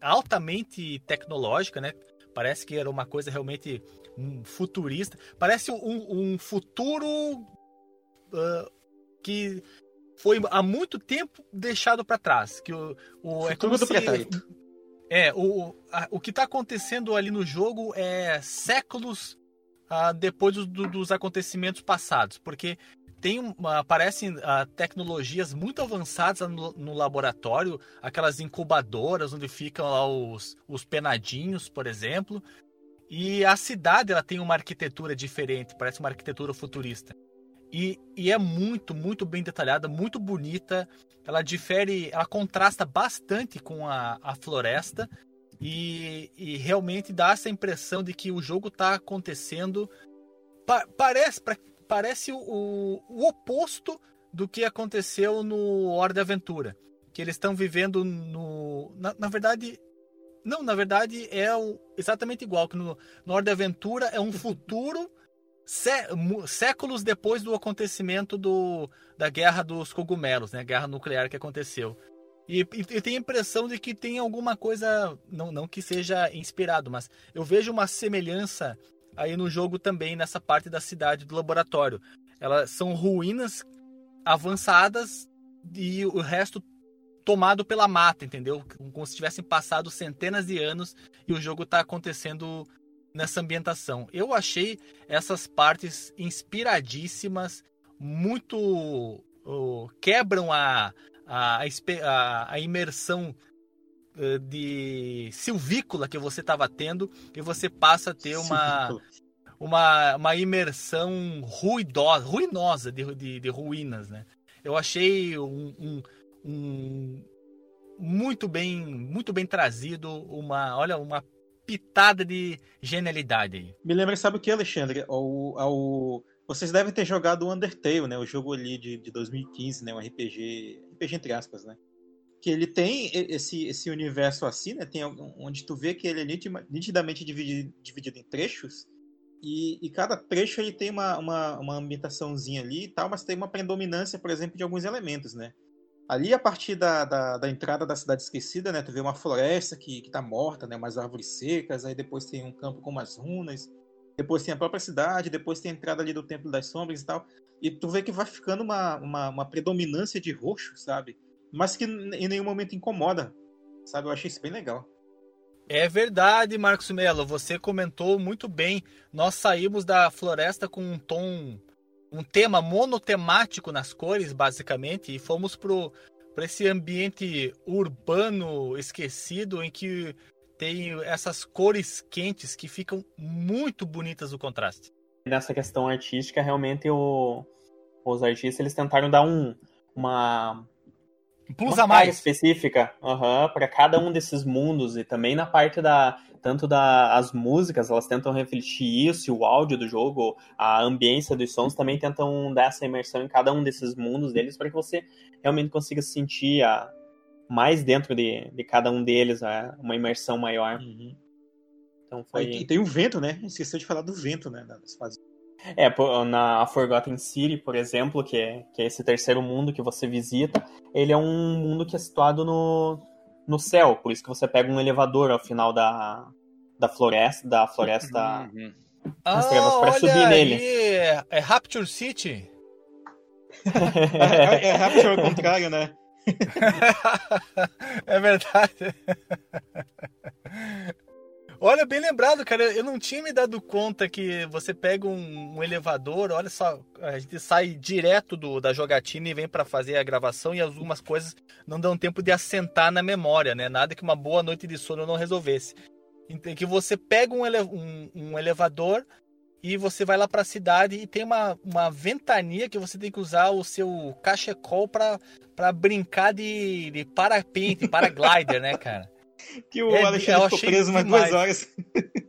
altamente tecnológica, né? Parece que era uma coisa realmente hum, futurista. Parece um, um futuro ah, que foi há muito tempo deixado para trás. Que o, o, é como do se- pretérito. É, o, a- o que está acontecendo ali no jogo é séculos ah, depois do- do- dos acontecimentos passados, porque tem um- aparecem ah, tecnologias muito avançadas no, no laboratório, aquelas incubadoras onde ficam lá os, os penadinhos, por exemplo, e a cidade ela tem uma arquitetura diferente, parece uma arquitetura futurista. E, e é muito, muito bem detalhada, muito bonita. Ela difere, ela contrasta bastante com a, a floresta e, e realmente dá essa impressão de que o jogo está acontecendo. pa- parece pra- parece o, o, oposto do que aconteceu no Hora de Aventura. Que eles estão vivendo no. Na, na verdade. Não, na verdade é o- exatamente igual. Que no, no Hora de Aventura é um futuro sé- séculos depois do acontecimento do, da guerra dos cogumelos, né? Guerra nuclear que aconteceu. E, e eu tenho a impressão de que tem alguma coisa, não, não que seja inspirado, mas eu vejo uma semelhança aí no jogo também, nessa parte da cidade do laboratório. Elas são ruínas avançadas e o resto tomado pela mata, entendeu? Como se tivessem passado centenas de anos e o jogo está acontecendo nessa ambientação. Eu achei essas partes inspiradíssimas, muito oh, quebram a, a, a a- imersão eh, de silvícola que você estava tendo e você passa a ter uma, uma, uma imersão ruidosa, ruinosa de, de, de ruínas, né? Eu achei um, um, um- muito bem muito bem trazido, uma olha uma pitada de genialidade aí. Me lembra, sabe o que, Alexandre? Ao, ao... Vocês devem ter jogado o Undertale, né? O jogo ali de, de 2015, né? Um RPG, RPG entre aspas, né? Que ele tem esse, esse universo assim, né? Tem onde tu vê que ele é nitidamente dividido, dividido em trechos. E, e cada trecho ele tem uma, uma, uma ambientaçãozinha ali e tal, mas tem uma predominância, por exemplo, de alguns elementos, né? Ali, a partir da, da, da entrada da Cidade Esquecida, né? Tu vê uma floresta que, que tá morta, né? Umas árvores secas, aí depois tem um campo com umas runas, depois tem a própria cidade, depois tem a entrada ali do Templo das Sombras e tal. E tu vê que vai ficando uma, uma, uma predominância de roxo, sabe? Mas que em nenhum momento incomoda, sabe? Eu achei isso bem legal. É verdade, Marcos Melo, você comentou muito bem. Nós saímos da floresta com um tom, um tema monotemático nas cores, basicamente, e fomos pro para esse ambiente urbano esquecido em que tem essas cores quentes que ficam muito bonitas no contraste. Nessa questão artística, realmente o- os artistas eles tentaram dar um, uma, Plus uma a mais. específica para cada um desses mundos e também na parte da tanto da as músicas elas tentam refletir isso e o áudio do jogo a ambiência dos sons também tentam dar essa imersão em cada um desses mundos deles para que você realmente consiga sentir a, mais dentro de, de cada um deles a, uma imersão maior então foi Aí, e tem o vento, né? Esqueceu de falar do vento, né? Das fases. É, na Forgotten City, por exemplo, que é, que é esse terceiro mundo que você visita, ele é um mundo que é situado no, no céu, por isso que você pega um elevador ao final da, da floresta, da floresta. Uhum. As trevas pra olha subir nele. aí, É, é Rapture City? É, é Rapture ao contrário, né? é verdade. Olha, bem lembrado, cara. Eu não tinha me dado conta que você pega um, um elevador, olha só, a gente sai direto do, da jogatina e vem pra fazer a gravação e algumas coisas não dão tempo de assentar na memória, né? Nada que uma boa noite de sono não resolvesse. Que você pega um, ele- um- um elevador e você vai lá pra cidade e tem uma, uma ventania que você tem que usar o seu cachecol pra brincar de, de parapente, paraglider, né, cara? Que o É, Alexandre ficou preso demais. duas horas.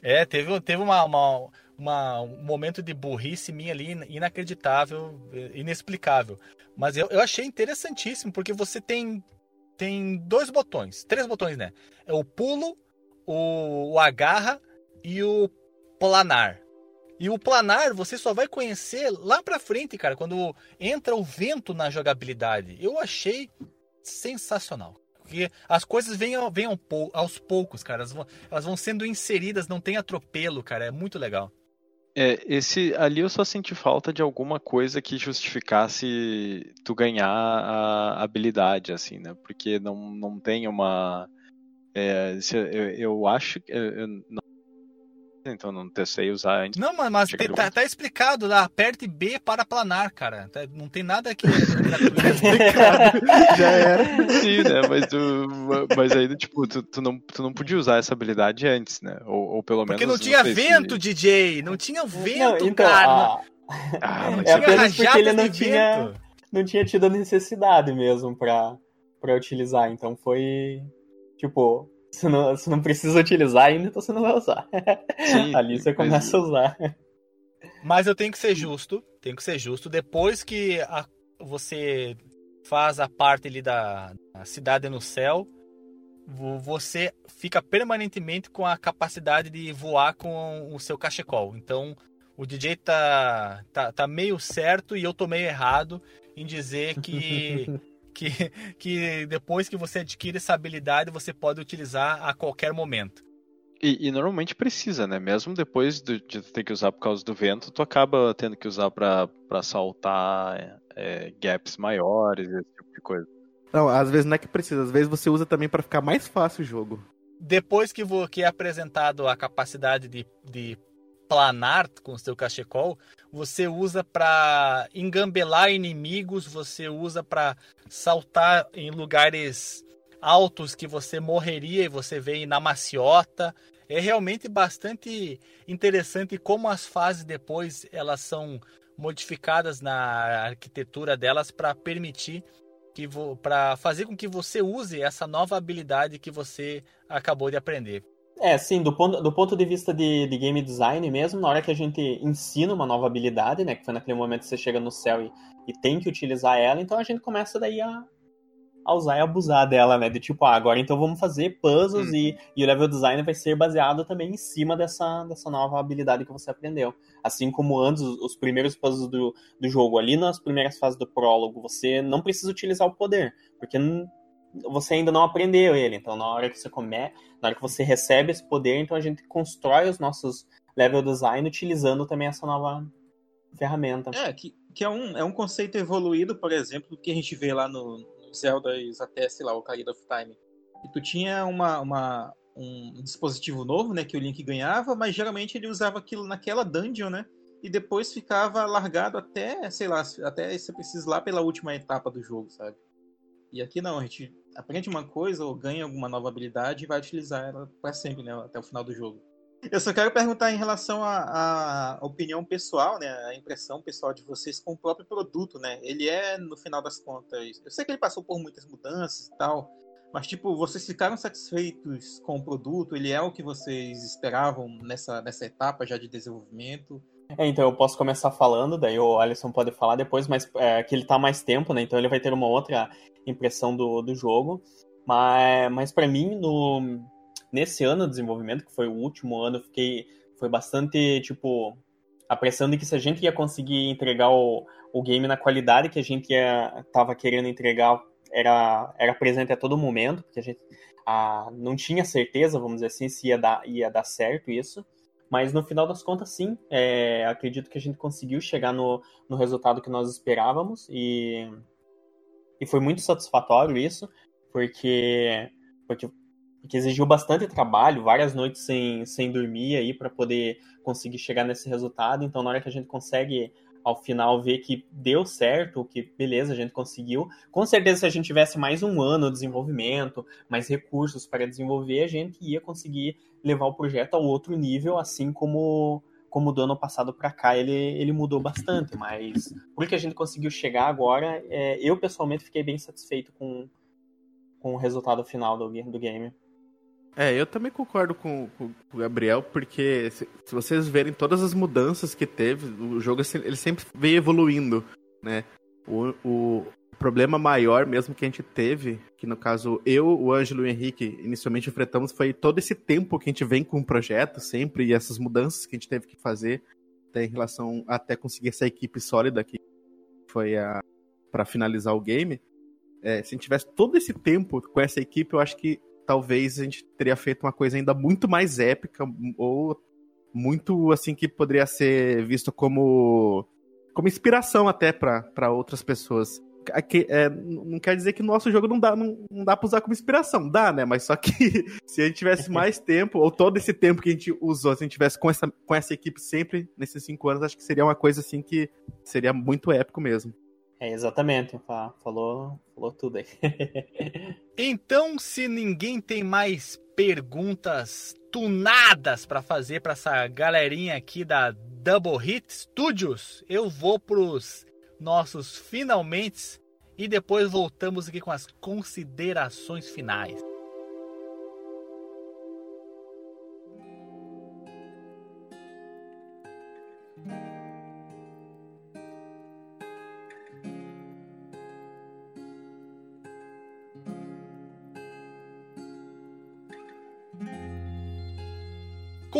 É, teve, teve uma, uma, uma- um momento de burrice minha ali inacreditável, inexplicável. Mas eu, eu achei interessantíssimo, porque você tem, tem dois botões, três botões, né? É o pulo, o, o agarra e o planar. E o planar você só vai conhecer lá pra frente, cara, quando entra o vento na jogabilidade. Eu achei sensacional. Porque as coisas vêm, pou- aos poucos, cara. Elas vão, elas vão sendo inseridas, não tem atropelo, cara. É muito legal. É, esse ali eu só senti falta de alguma coisa que justificasse tu ganhar a habilidade, assim, né? Porque não, não tem uma. é, eu, eu acho que. Eu, eu não, então não testei usar antes. Não, mas, te- tá, tá explicado lá. Aperte B para planar, cara. Tá- Não tem nada que. Já era. Sim, né? Mas, tu, mas aí, tipo, tu, tu, não, tu não podia usar essa habilidade antes, né? Ou, ou pelo Porque menos. não tinha sei se- vento, DJ. Não tinha Não, vento, então, cara. a- Ah, mas É Tinha apenas porque ele não tinha- vento. não tinha tido a necessidade mesmo pra, pra utilizar. Então foi. Tipo, se não, se não precisa utilizar ainda, então você não vai usar. sim, Ali você mas- começa a usar. Mas eu tenho que ser justo, tenho que ser justo. Depois que a- você faz a parte ali da da cidade no céu, vo- você fica permanentemente com a capacidade de voar com o seu cachecol. Então, o DJ tá, tá, tá meio certo e eu tô meio errado em dizer que, que, que depois que você adquire essa habilidade, você pode utilizar a qualquer momento. E, e, normalmente precisa, né? Mesmo depois de, de, ter que usar por causa do vento, tu acaba tendo que usar para saltar é, gaps maiores, esse tipo de coisa. Não, às vezes não é que precisa, às vezes você usa também para ficar mais fácil o jogo. Depois que, vou, que é apresentado a capacidade de, de planar com o seu cachecol, você usa para engambelar inimigos, você usa para saltar em lugares altos que você morreria e você vê na maciota. É realmente bastante interessante como as fases depois elas são modificadas na arquitetura delas para permitir que para fazer com que você use essa nova habilidade que você acabou de aprender. É, sim, do ponto, do ponto de vista de, de game design mesmo, na hora que a gente ensina uma nova habilidade, né, que foi naquele momento que você chega no céu e, e tem que utilizar ela, então a gente começa daí a, a usar e abusar dela, né, de tipo, ah, agora então vamos fazer puzzles hum. e, e o level design vai ser baseado também em cima dessa, dessa nova habilidade que você aprendeu. Assim como antes, os primeiros puzzles do, do jogo, ali nas primeiras fases do prólogo, você não precisa utilizar o poder, porque você ainda não aprendeu ele. Então, na hora que você come, na hora que você recebe esse poder, então a gente constrói os nossos level design utilizando também essa nova ferramenta. É, que, que é, um, é um conceito evoluído, por exemplo, do que a gente vê lá no, no Zelda até, sei lá, o Ocarina of Time. E tu tinha uma, uma, um dispositivo novo, né, que o Link ganhava, mas geralmente ele usava aquilo naquela dungeon, né? E depois ficava largado até, sei lá, até você precisa lá pela última etapa do jogo, sabe? E aqui não, a gente aprende uma coisa ou ganha alguma nova habilidade e vai utilizar ela para sempre, né, até o final do jogo. Eu só quero perguntar em relação à opinião pessoal, né, a impressão pessoal de vocês com o próprio produto, né? Ele é, no final das contas, eu sei que ele passou por muitas mudanças e tal, mas tipo, vocês ficaram satisfeitos com o produto? Ele é o que vocês esperavam nessa, nessa etapa já de desenvolvimento? É, então eu posso começar falando, daí o Alisson pode falar depois, mas é, que ele tá mais tempo, né? Então ele vai ter uma outra impressão do, do jogo. Mas, mas para mim, no, nesse ano de desenvolvimento, que foi o último ano, fiquei. Foi bastante, tipo, apressando que se a gente ia conseguir entregar o, o game na qualidade que a gente ia, tava querendo entregar, era, era presente a todo momento, porque a gente a, não tinha certeza, vamos dizer assim, se ia dar, ia dar certo isso. Mas no final das contas, sim, é, acredito que a gente conseguiu chegar no, no resultado que nós esperávamos e, e foi muito satisfatório isso, porque, porque, porque exigiu bastante trabalho, várias noites sem, sem dormir aí para poder conseguir chegar nesse resultado. Então, na hora que a gente consegue ao final ver que deu certo, que beleza, a gente conseguiu. Com certeza, se a gente tivesse mais um ano de desenvolvimento, mais recursos para desenvolver, a gente ia conseguir levar o projeto a outro nível, assim como como do ano passado para cá ele, ele mudou bastante, mas por que a gente conseguiu chegar agora, é, eu pessoalmente fiquei bem satisfeito com, com o resultado final do, do game. É, eu também concordo com, com, o Gabriel, porque se, se, vocês verem todas as mudanças que teve, o jogo ele sempre veio evoluindo, né? O, o problema maior mesmo que a gente teve, que no caso eu, o Ângelo e o Henrique inicialmente enfrentamos, foi todo esse tempo que a gente vem com o projeto sempre e essas mudanças que a gente teve que fazer até em relação até conseguir essa equipe sólida que foi a para finalizar o game. É, se a gente tivesse todo esse tempo com essa equipe, eu acho que talvez a gente teria feito uma coisa ainda muito mais épica ou muito assim que poderia ser visto como como inspiração até para outras pessoas. Aqui, é, não quer dizer que o nosso jogo não dá, não, não dá pra usar como inspiração. Dá, né? Mas só que se a gente tivesse mais tempo, ou todo esse tempo que a gente usou, se a gente tivesse com essa, com essa equipe sempre nesses cinco anos, acho que seria uma coisa assim que seria muito épico mesmo. É, exatamente. Falou, falou tudo aí. então, se ninguém tem mais perguntas tunadas para fazer para essa galerinha aqui da Double Hit Studios, eu vou pros nossos finalmente e depois voltamos aqui com as considerações finais.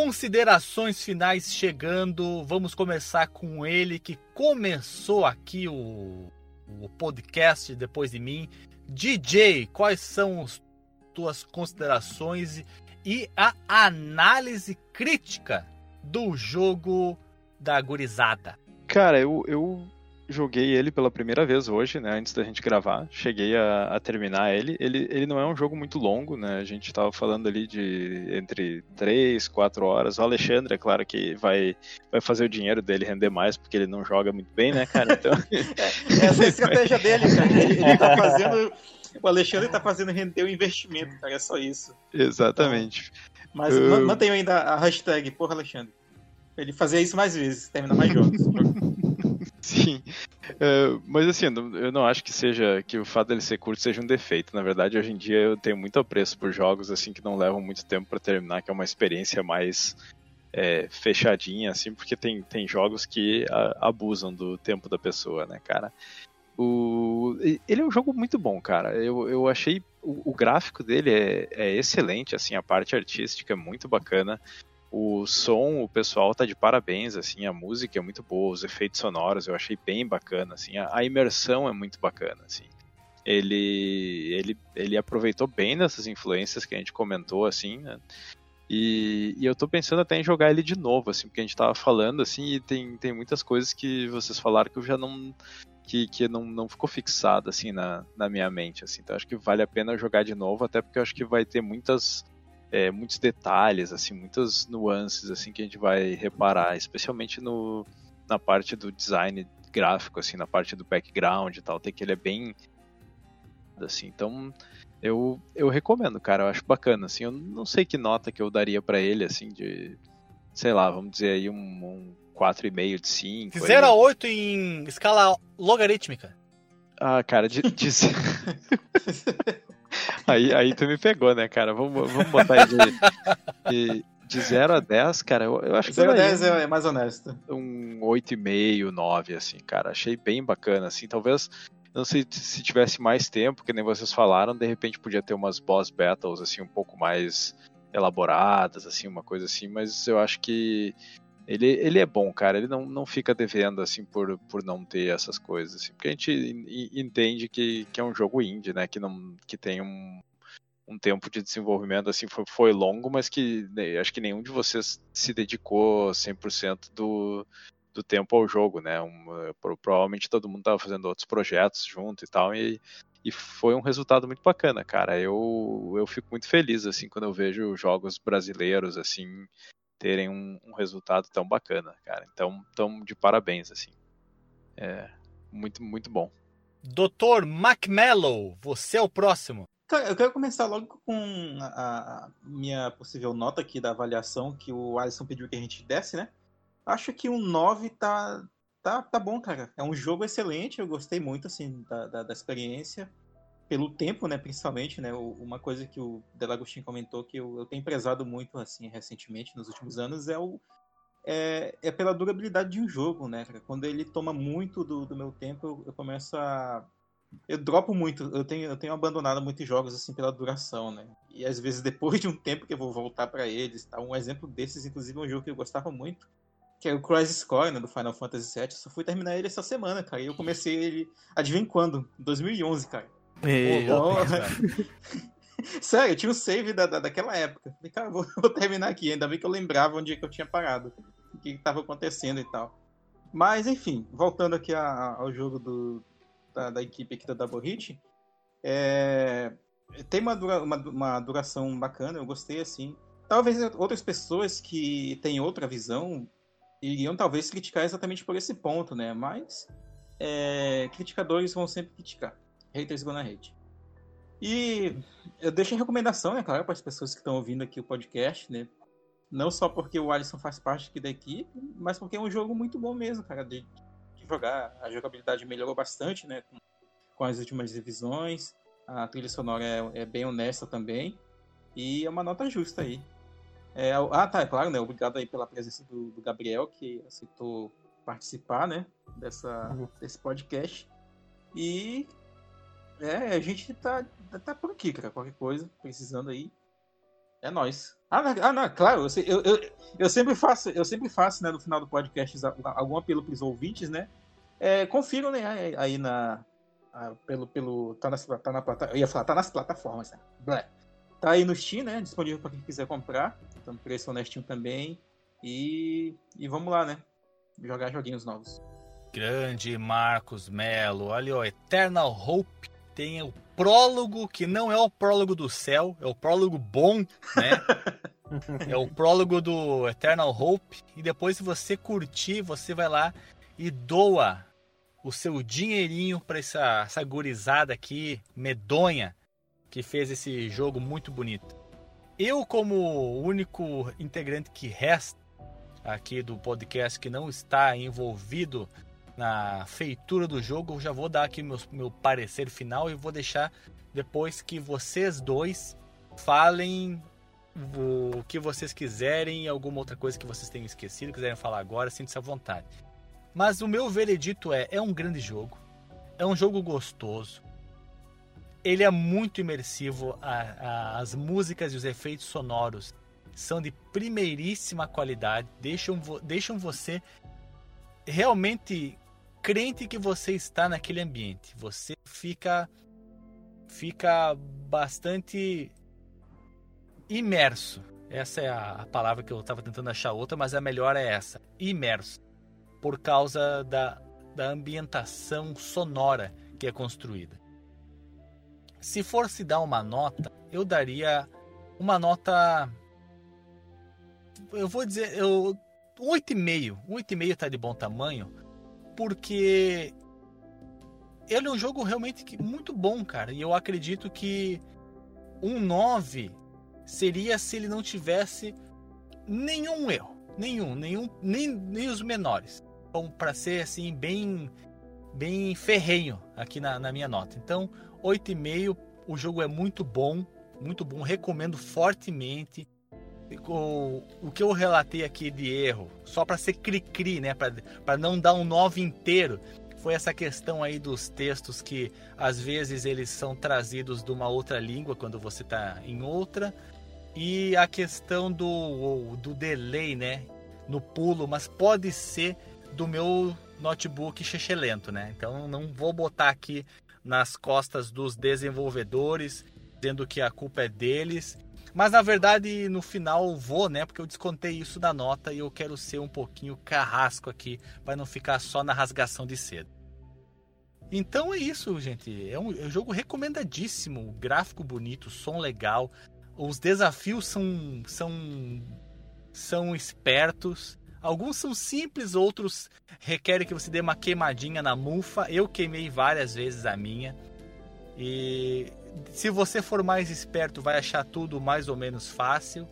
Considerações finais chegando. Vamos começar com ele que começou aqui o, o podcast depois de mim. DJ, quais são as tuas considerações e a análise crítica do jogo da gurizada? Cara, eu, eu joguei ele pela primeira vez hoje, né, antes da gente gravar. Cheguei a, a, terminar ele. ele. Ele não é um jogo muito longo, né? A gente tava falando ali de entre 3, 4 horas. O Alexandre, é claro que vai, vai fazer o dinheiro dele render mais, porque ele não joga muito bem, né, cara? Então... é, essa é a estratégia dele, cara. Ele, tá fazendo. O Alexandre tá fazendo render o investimento, cara. É só isso. Exatamente. Então, mas uh... mantenha ainda a hashtag, porra, Alexandre. Ele fazia isso mais vezes, terminar mais jogos. Sim. Uh, mas assim, eu não acho que seja que o fato dele ser curto seja um defeito. Na verdade, hoje em dia eu tenho muito apreço por jogos assim que não levam muito tempo para terminar, que é uma experiência mais é, fechadinha, assim, porque tem, tem jogos que a, abusam do tempo da pessoa, né, cara? O, ele é um jogo muito bom, cara. Eu, eu achei o, o gráfico dele é, é excelente, assim, a parte artística é muito bacana. O som, o pessoal tá de parabéns, assim, a música é muito boa, os efeitos sonoros eu achei bem bacana, assim, a, a imersão é muito bacana, assim. Ele, ele, ele aproveitou bem dessas influências que a gente comentou, assim, né? E, e, eu tô pensando até em jogar ele de novo, assim, porque a gente tava falando, assim, e tem, tem muitas coisas que vocês falaram que eu já não. que, que não, não ficou fixado, assim, na, na minha mente, assim. Então acho que vale a pena jogar de novo, até porque eu acho que vai ter muitas é, muitos detalhes, assim, muitas nuances assim que a gente vai reparar, especialmente no, na parte do design gráfico, assim, na parte do background e tal, tem que ele é bem assim, então eu, eu recomendo, cara, eu acho bacana, assim, eu não sei que nota que eu daria para ele, assim, de, sei lá, vamos dizer aí um, um 4,5 de 5. 0 a 8 em escala logarítmica. Ah, cara, de, de... aí, aí tu me pegou, né, cara? Vamos, vamos botar de, de, de 0 a 10, cara. Eu, eu acho que 0 a 10 é, é mais honesto. Um 8,5, 9, assim, cara. Achei bem bacana, assim. Talvez, não sei se tivesse mais tempo, que nem vocês falaram, de repente podia ter umas boss battles, assim, um pouco mais elaboradas, assim, uma coisa assim, mas eu acho que ele, ele é bom, cara. Ele não, não fica devendo, assim, por, por não ter essas coisas, assim. Porque a gente entende que, que é um jogo indie, né? Que, não, que tem um, um tempo de desenvolvimento, assim, foi, foi longo, mas que né, acho que nenhum de vocês se dedicou 100% do, do tempo ao jogo, né? Um, provavelmente todo mundo estava fazendo outros projetos junto e tal, e, e foi um resultado muito bacana, cara. Eu, eu fico muito feliz, assim, quando eu vejo jogos brasileiros, assim, terem um, um, resultado tão bacana, cara. Então, tão de parabéns, assim. É muito, muito bom. Doutor McMellow, você é o próximo. Cara, eu quero começar logo com a, a, minha possível nota aqui da avaliação que o Alisson pediu que a gente desse, né? Acho que um 9 tá, tá, tá bom, cara. É um jogo excelente, eu gostei muito, assim, da, da, da experiência pelo tempo, né, principalmente, né, uma coisa que o Delagostin comentou que eu, eu, tenho prezado muito, assim, recentemente, nos últimos anos, é o é, é pela durabilidade de um jogo, né, quando ele toma muito do, do meu tempo, eu, eu, começo a eu dropo muito, eu tenho, eu tenho abandonado muitos jogos, assim, pela duração, né, e às vezes depois de um tempo que eu vou voltar para eles, tá, um exemplo desses, inclusive, é um jogo que eu gostava muito, que é o Crisis Core, né, do Final Fantasy VII, eu só fui terminar ele essa semana, cara, e eu comecei ele, adivinha quando? 2011, cara. Meu Sério, eu tinha o um save da, da, daquela época. Falei, cara, vou, vou, terminar aqui. Ainda bem que eu lembrava onde é que eu tinha parado. O que estava acontecendo e tal. Mas, enfim, voltando aqui a, ao jogo do, da, da, equipe aqui da Double Hit. É, tem uma, dura, uma, uma, duração bacana, eu gostei assim. Talvez outras pessoas que têm outra visão iriam talvez criticar exatamente por esse ponto, né? Mas é, criticadores vão sempre criticar haters gonna hate. E eu deixo a recomendação, né, claro, para as pessoas que estão ouvindo aqui o podcast, né? Não só porque o Alisson faz parte aqui da equipe, mas porque é um jogo muito bom mesmo, cara, de, de jogar. A jogabilidade melhorou bastante, né, com, com, as últimas revisões. A trilha sonora é, é, bem honesta também. E é uma nota justa aí. É, ah, tá, é claro, né? Obrigado aí pela presença do, do Gabriel, que aceitou participar, né, dessa, uhum. desse podcast. E é, a gente tá, tá por aqui, cara. Qualquer coisa, precisando aí. É nóis. Ah, não, ah, não, claro, eu, eu, eu, eu sempre faço, eu sempre faço, né, no final do podcast, algum apelo pros ouvintes, né? É, confiram, né, aí na. pelo, pelo. Tá nas, tá na plataforma. Eu ia falar, tá nas plataformas, né? Tá aí no Steam, né? Disponível para quem quiser comprar. Então, preço honestinho também. E, e vamos lá, né? Jogar joguinhos novos. Grande Marcos Melo. Olha, o Eternal Hope tem o prólogo, que não é o prólogo do céu, é o prólogo bom, né? é o prólogo do Eternal Hope. E depois, se você curtir, você vai lá e doa o seu dinheirinho para essa, essa gurizada aqui, medonha, que fez esse jogo muito bonito. Eu, como único integrante que resta aqui do podcast que não está envolvido na feitura do jogo, já vou dar aqui meu, meu parecer final e vou deixar depois que vocês dois falem o que vocês quiserem alguma outra coisa que vocês tenham esquecido, quiserem falar agora, sinta-se à vontade. Mas o meu veredito é: é um grande jogo, é um jogo gostoso, ele é muito imersivo. A, a, as músicas e os efeitos sonoros são de primeiríssima qualidade, deixam, deixam você realmente crente que você está naquele ambiente. Você fica fica bastante imerso. Essa é a, palavra que eu estava tentando achar outra, mas a melhor é essa: imerso, por causa da, da ambientação sonora que é construída. Se for se dar uma nota, eu daria uma nota. Eu vou dizer. Eu, 8,5. 8,5 tá de bom tamanho. Porque. Ele é um jogo realmente muito bom, cara. E eu acredito que um 9 seria se ele não tivesse nenhum erro. Nenhum, nenhum, nem, nem os menores. Então, para ser assim, bem bem ferrenho aqui na, na minha nota. Então, 8,5. O jogo é muito bom, muito bom, recomendo fortemente. O, o que eu relatei aqui de erro, só para ser cri-cri, né, para não dar um 9 inteiro, foi essa questão aí dos textos que às vezes eles são trazidos de uma outra língua quando você está em outra, e a questão do, do delay, né, no pulo, mas pode ser do meu notebook lento, né? Então não vou botar aqui nas costas dos desenvolvedores, dizendo que a culpa é deles. Mas na verdade, no final vou, né? Porque eu descontei isso da nota e eu quero ser um pouquinho carrasco aqui, para não ficar só na rasgação de cedo. Então é isso, gente. É um, é um jogo recomendadíssimo. Gráfico bonito, som legal. Os desafios são, são, são espertos. Alguns são simples, outros requerem que você dê uma queimadinha na mufa. Eu queimei várias vezes a minha. E se você for mais esperto, vai achar tudo mais ou menos fácil.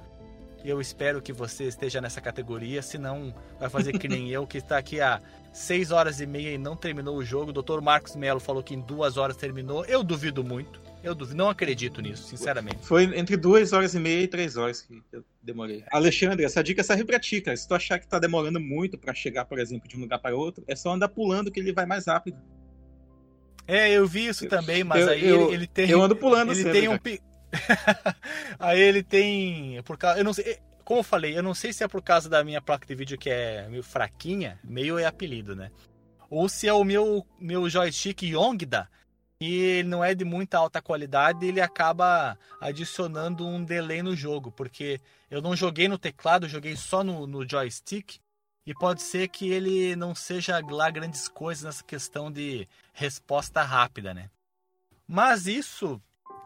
Eu espero que você esteja nessa categoria, senão vai fazer que nem eu, que está aqui há 6 horas e meia e não terminou o jogo. O Dr. Marcos Melo falou que em duas horas terminou. Eu duvido muito. Eu duvido, não acredito nisso, sinceramente. Foi entre duas horas e meia e três horas que eu demorei. Alexandre, essa dica serve pra ti, cara. Se tu achar que tá demorando muito para chegar, por exemplo, de um lugar para outro, é só andar pulando que ele vai mais rápido. É, eu vi isso também, mas eu, aí eu, ele, ele, tem. Eu ando pulando Ele sempre, tem um. aí ele tem. Por causa, eu não sei. Como eu falei, eu não sei se é por causa da minha placa de vídeo que é meio fraquinha, meio é apelido, né? Ou se é o meu, meu joystick Yongda, e ele não é de muita alta qualidade, ele acaba adicionando um delay no jogo, porque eu não joguei no teclado, joguei só no, no joystick, e pode ser que ele não seja lá grandes coisas nessa questão de resposta rápida, né? Mas isso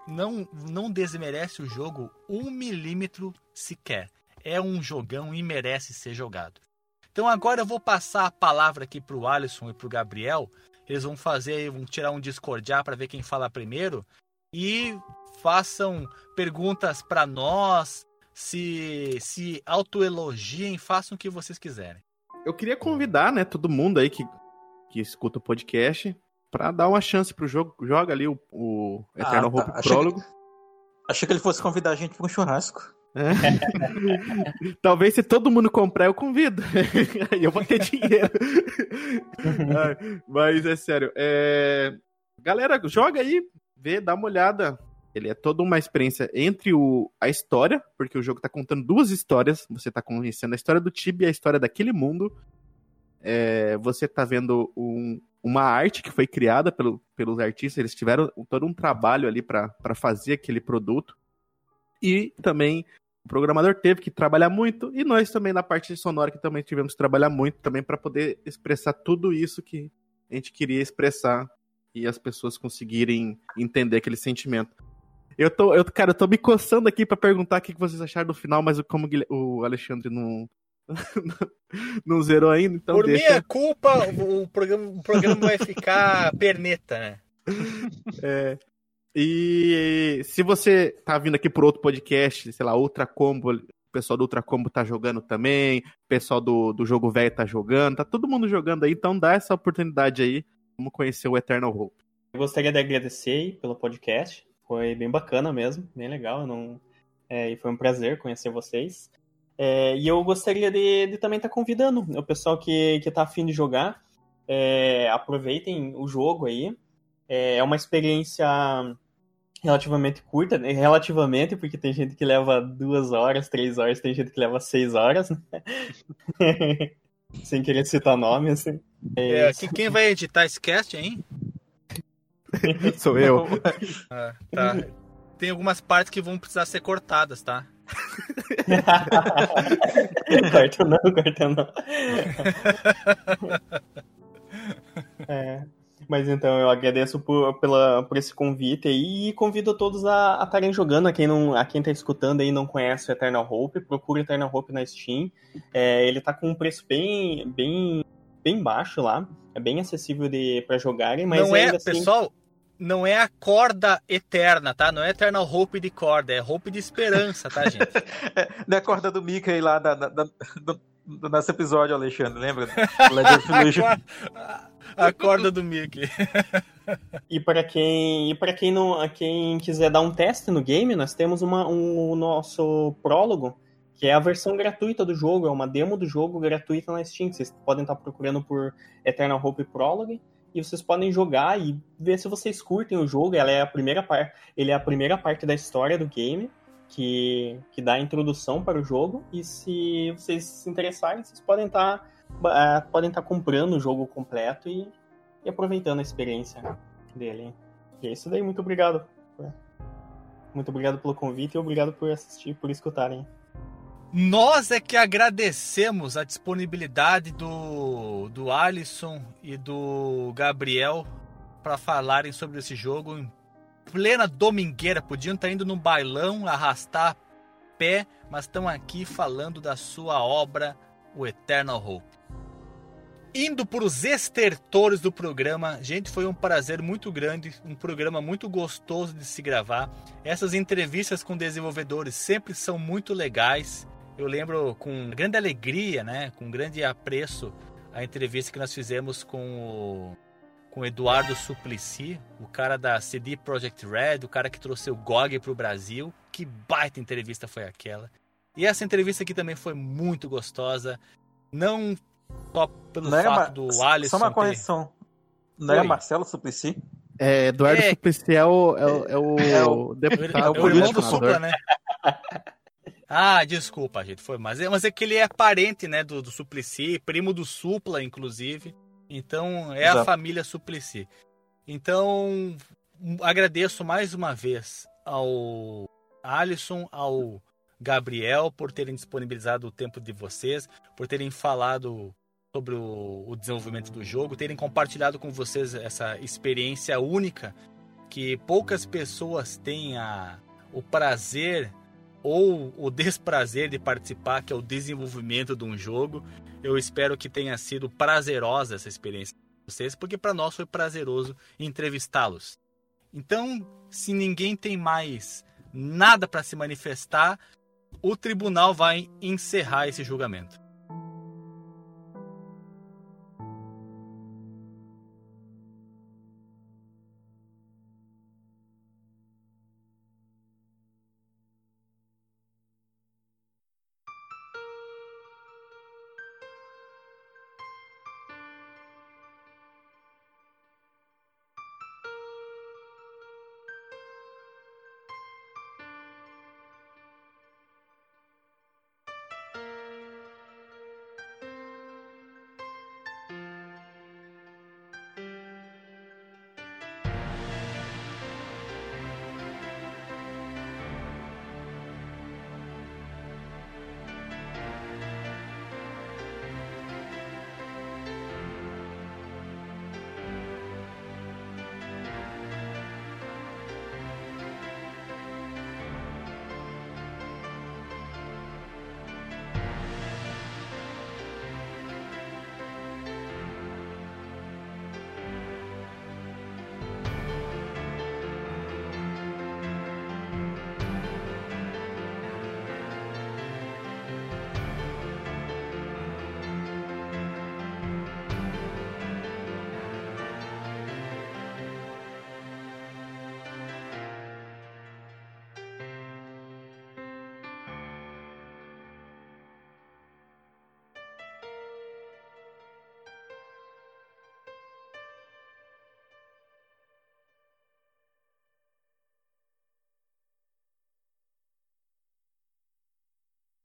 não, não desmerece o jogo um milímetro sequer. É um jogão e merece ser jogado. Então agora eu vou passar a palavra aqui para o Alisson e para o Gabriel eles vão fazer, vão tirar um discordiar para ver quem fala primeiro e façam perguntas para nós, se se autoelogiem, façam o que vocês quiserem. Eu queria convidar, né, todo mundo aí que, que escuta o podcast para dar uma chance pro jogo. Joga ali o, o Eternal ah, tá. Hope Prólogo. Achei que, achei que ele fosse convidar a gente para um churrasco. É. Talvez se todo mundo comprar, eu convido. Aí eu vou ter dinheiro. Mas é sério. É... Galera, joga aí, vê, dá uma olhada. Ele é toda uma experiência entre o, a história, porque o jogo tá contando duas histórias. Você tá conhecendo a história do Tibia e a história daquele mundo. É, você tá vendo um, uma arte que foi criada pelo, pelos artistas. Eles tiveram todo um trabalho ali para fazer aquele produto. E também o programador teve que trabalhar muito. E nós também na parte sonora que também tivemos que trabalhar muito também para poder expressar tudo isso que a gente queria expressar e as pessoas conseguirem entender aquele sentimento. Eu tô, eu, cara, eu tô me coçando aqui para perguntar o que vocês acharam do final, mas como o Alexandre não, não zerou ainda, então Por deixa. minha culpa, o programa, o programa vai ficar perneta, né? É. E se você tá vindo aqui por outro podcast, sei lá, Ultra Combo, o pessoal do Ultra Combo tá jogando também, o pessoal do, do Jogo Velho tá jogando, tá todo mundo jogando aí, então dá essa oportunidade aí. Vamos conhecer o Eternal Hope. Eu gostaria de agradecer pelo podcast. Foi bem bacana mesmo, bem legal. Não... É, e foi um prazer conhecer vocês. É, e eu gostaria de, de também estar tá convidando o pessoal que, que tá afim de jogar. É, aproveitem o jogo aí. É, é uma experiência relativamente curta, né? relativamente, porque tem gente que leva duas horas, três horas, tem gente que leva seis horas, né? Sem querer citar nome, assim. É, quem vai editar esse cast, hein? Sou eu. Ah, tá. Tem algumas partes que vão precisar ser cortadas, tá? corta não, corta não. é, mas então eu agradeço por, pela, por esse convite aí e convido todos a estarem jogando. A quem, não, a quem tá escutando aí não conhece o Eternal Hope, procura Eternal Hope na Steam. É, ele tá com um preço bem, bem, bem baixo lá. É bem acessível de, pra jogarem, mas não é, assim... pessoal, não é a corda eterna, tá? Não é Eternal Hope de corda, é Hope de esperança, tá, gente? é, não é a corda do Mickey lá da, da, da, do, do, nosso episódio, Alexandre, lembra? a, a corda do Mickey. e para quem, e para quem não, quem quiser dar um teste no game, nós temos uma, um, o nosso prólogo, que é a versão gratuita do jogo, é uma demo do jogo gratuita na Steam. Vocês podem estar procurando por Eternal Hope Prologue e vocês podem jogar e ver se vocês curtem o jogo. Ela é a primeira parte, ele é a primeira parte da história do game que, que dá a introdução para o jogo. E se vocês se interessarem, vocês podem estar tá, uh, podem estar tá comprando o jogo completo e, e, aproveitando a experiência dele. E é isso daí. Muito obrigado. Muito obrigado pelo convite e obrigado por assistir, por escutarem. Nós é que agradecemos a disponibilidade do, do Alisson e do Gabriel para falarem sobre esse jogo em plena domingueira. Podiam estar indo no bailão, arrastar pé, mas estão aqui falando da sua obra, o Eternal Hope. Indo para os estertores do programa, gente, foi um prazer muito grande, um programa muito gostoso de se gravar. Essas entrevistas com desenvolvedores sempre são muito legais eu lembro com grande alegria, né, com grande apreço, a entrevista que nós fizemos com o, com Eduardo Suplicy, o cara da CD Projekt Red, o cara que trouxe o GOG para o Brasil. Que baita entrevista foi aquela. E essa entrevista aqui também foi muito gostosa. Não só pelo não fato do Alisson. Só uma correção. Ter... Não é Marcelo Suplicy? É, Eduardo é... Suplicy é o, é, o, é o, é o deputado. É o, é o irmão do Supla, né? Ah, desculpa, gente, foi, mas é, mas é que ele é parente, né, do, do Suplicy, primo do Supla, inclusive. Então, é Exato. a família Suplicy. Então, agradeço mais uma vez ao Alisson, ao Gabriel por terem disponibilizado o tempo de vocês, por terem falado sobre o, o, desenvolvimento do jogo, terem compartilhado com vocês essa experiência única que poucas pessoas têm a, o prazer ou o desprazer de participar, que é o desenvolvimento de um jogo. Eu espero que tenha sido prazerosa essa experiência para vocês, porque para nós foi prazeroso entrevistá-los. Então, se ninguém tem mais nada para se manifestar, o tribunal vai encerrar esse julgamento.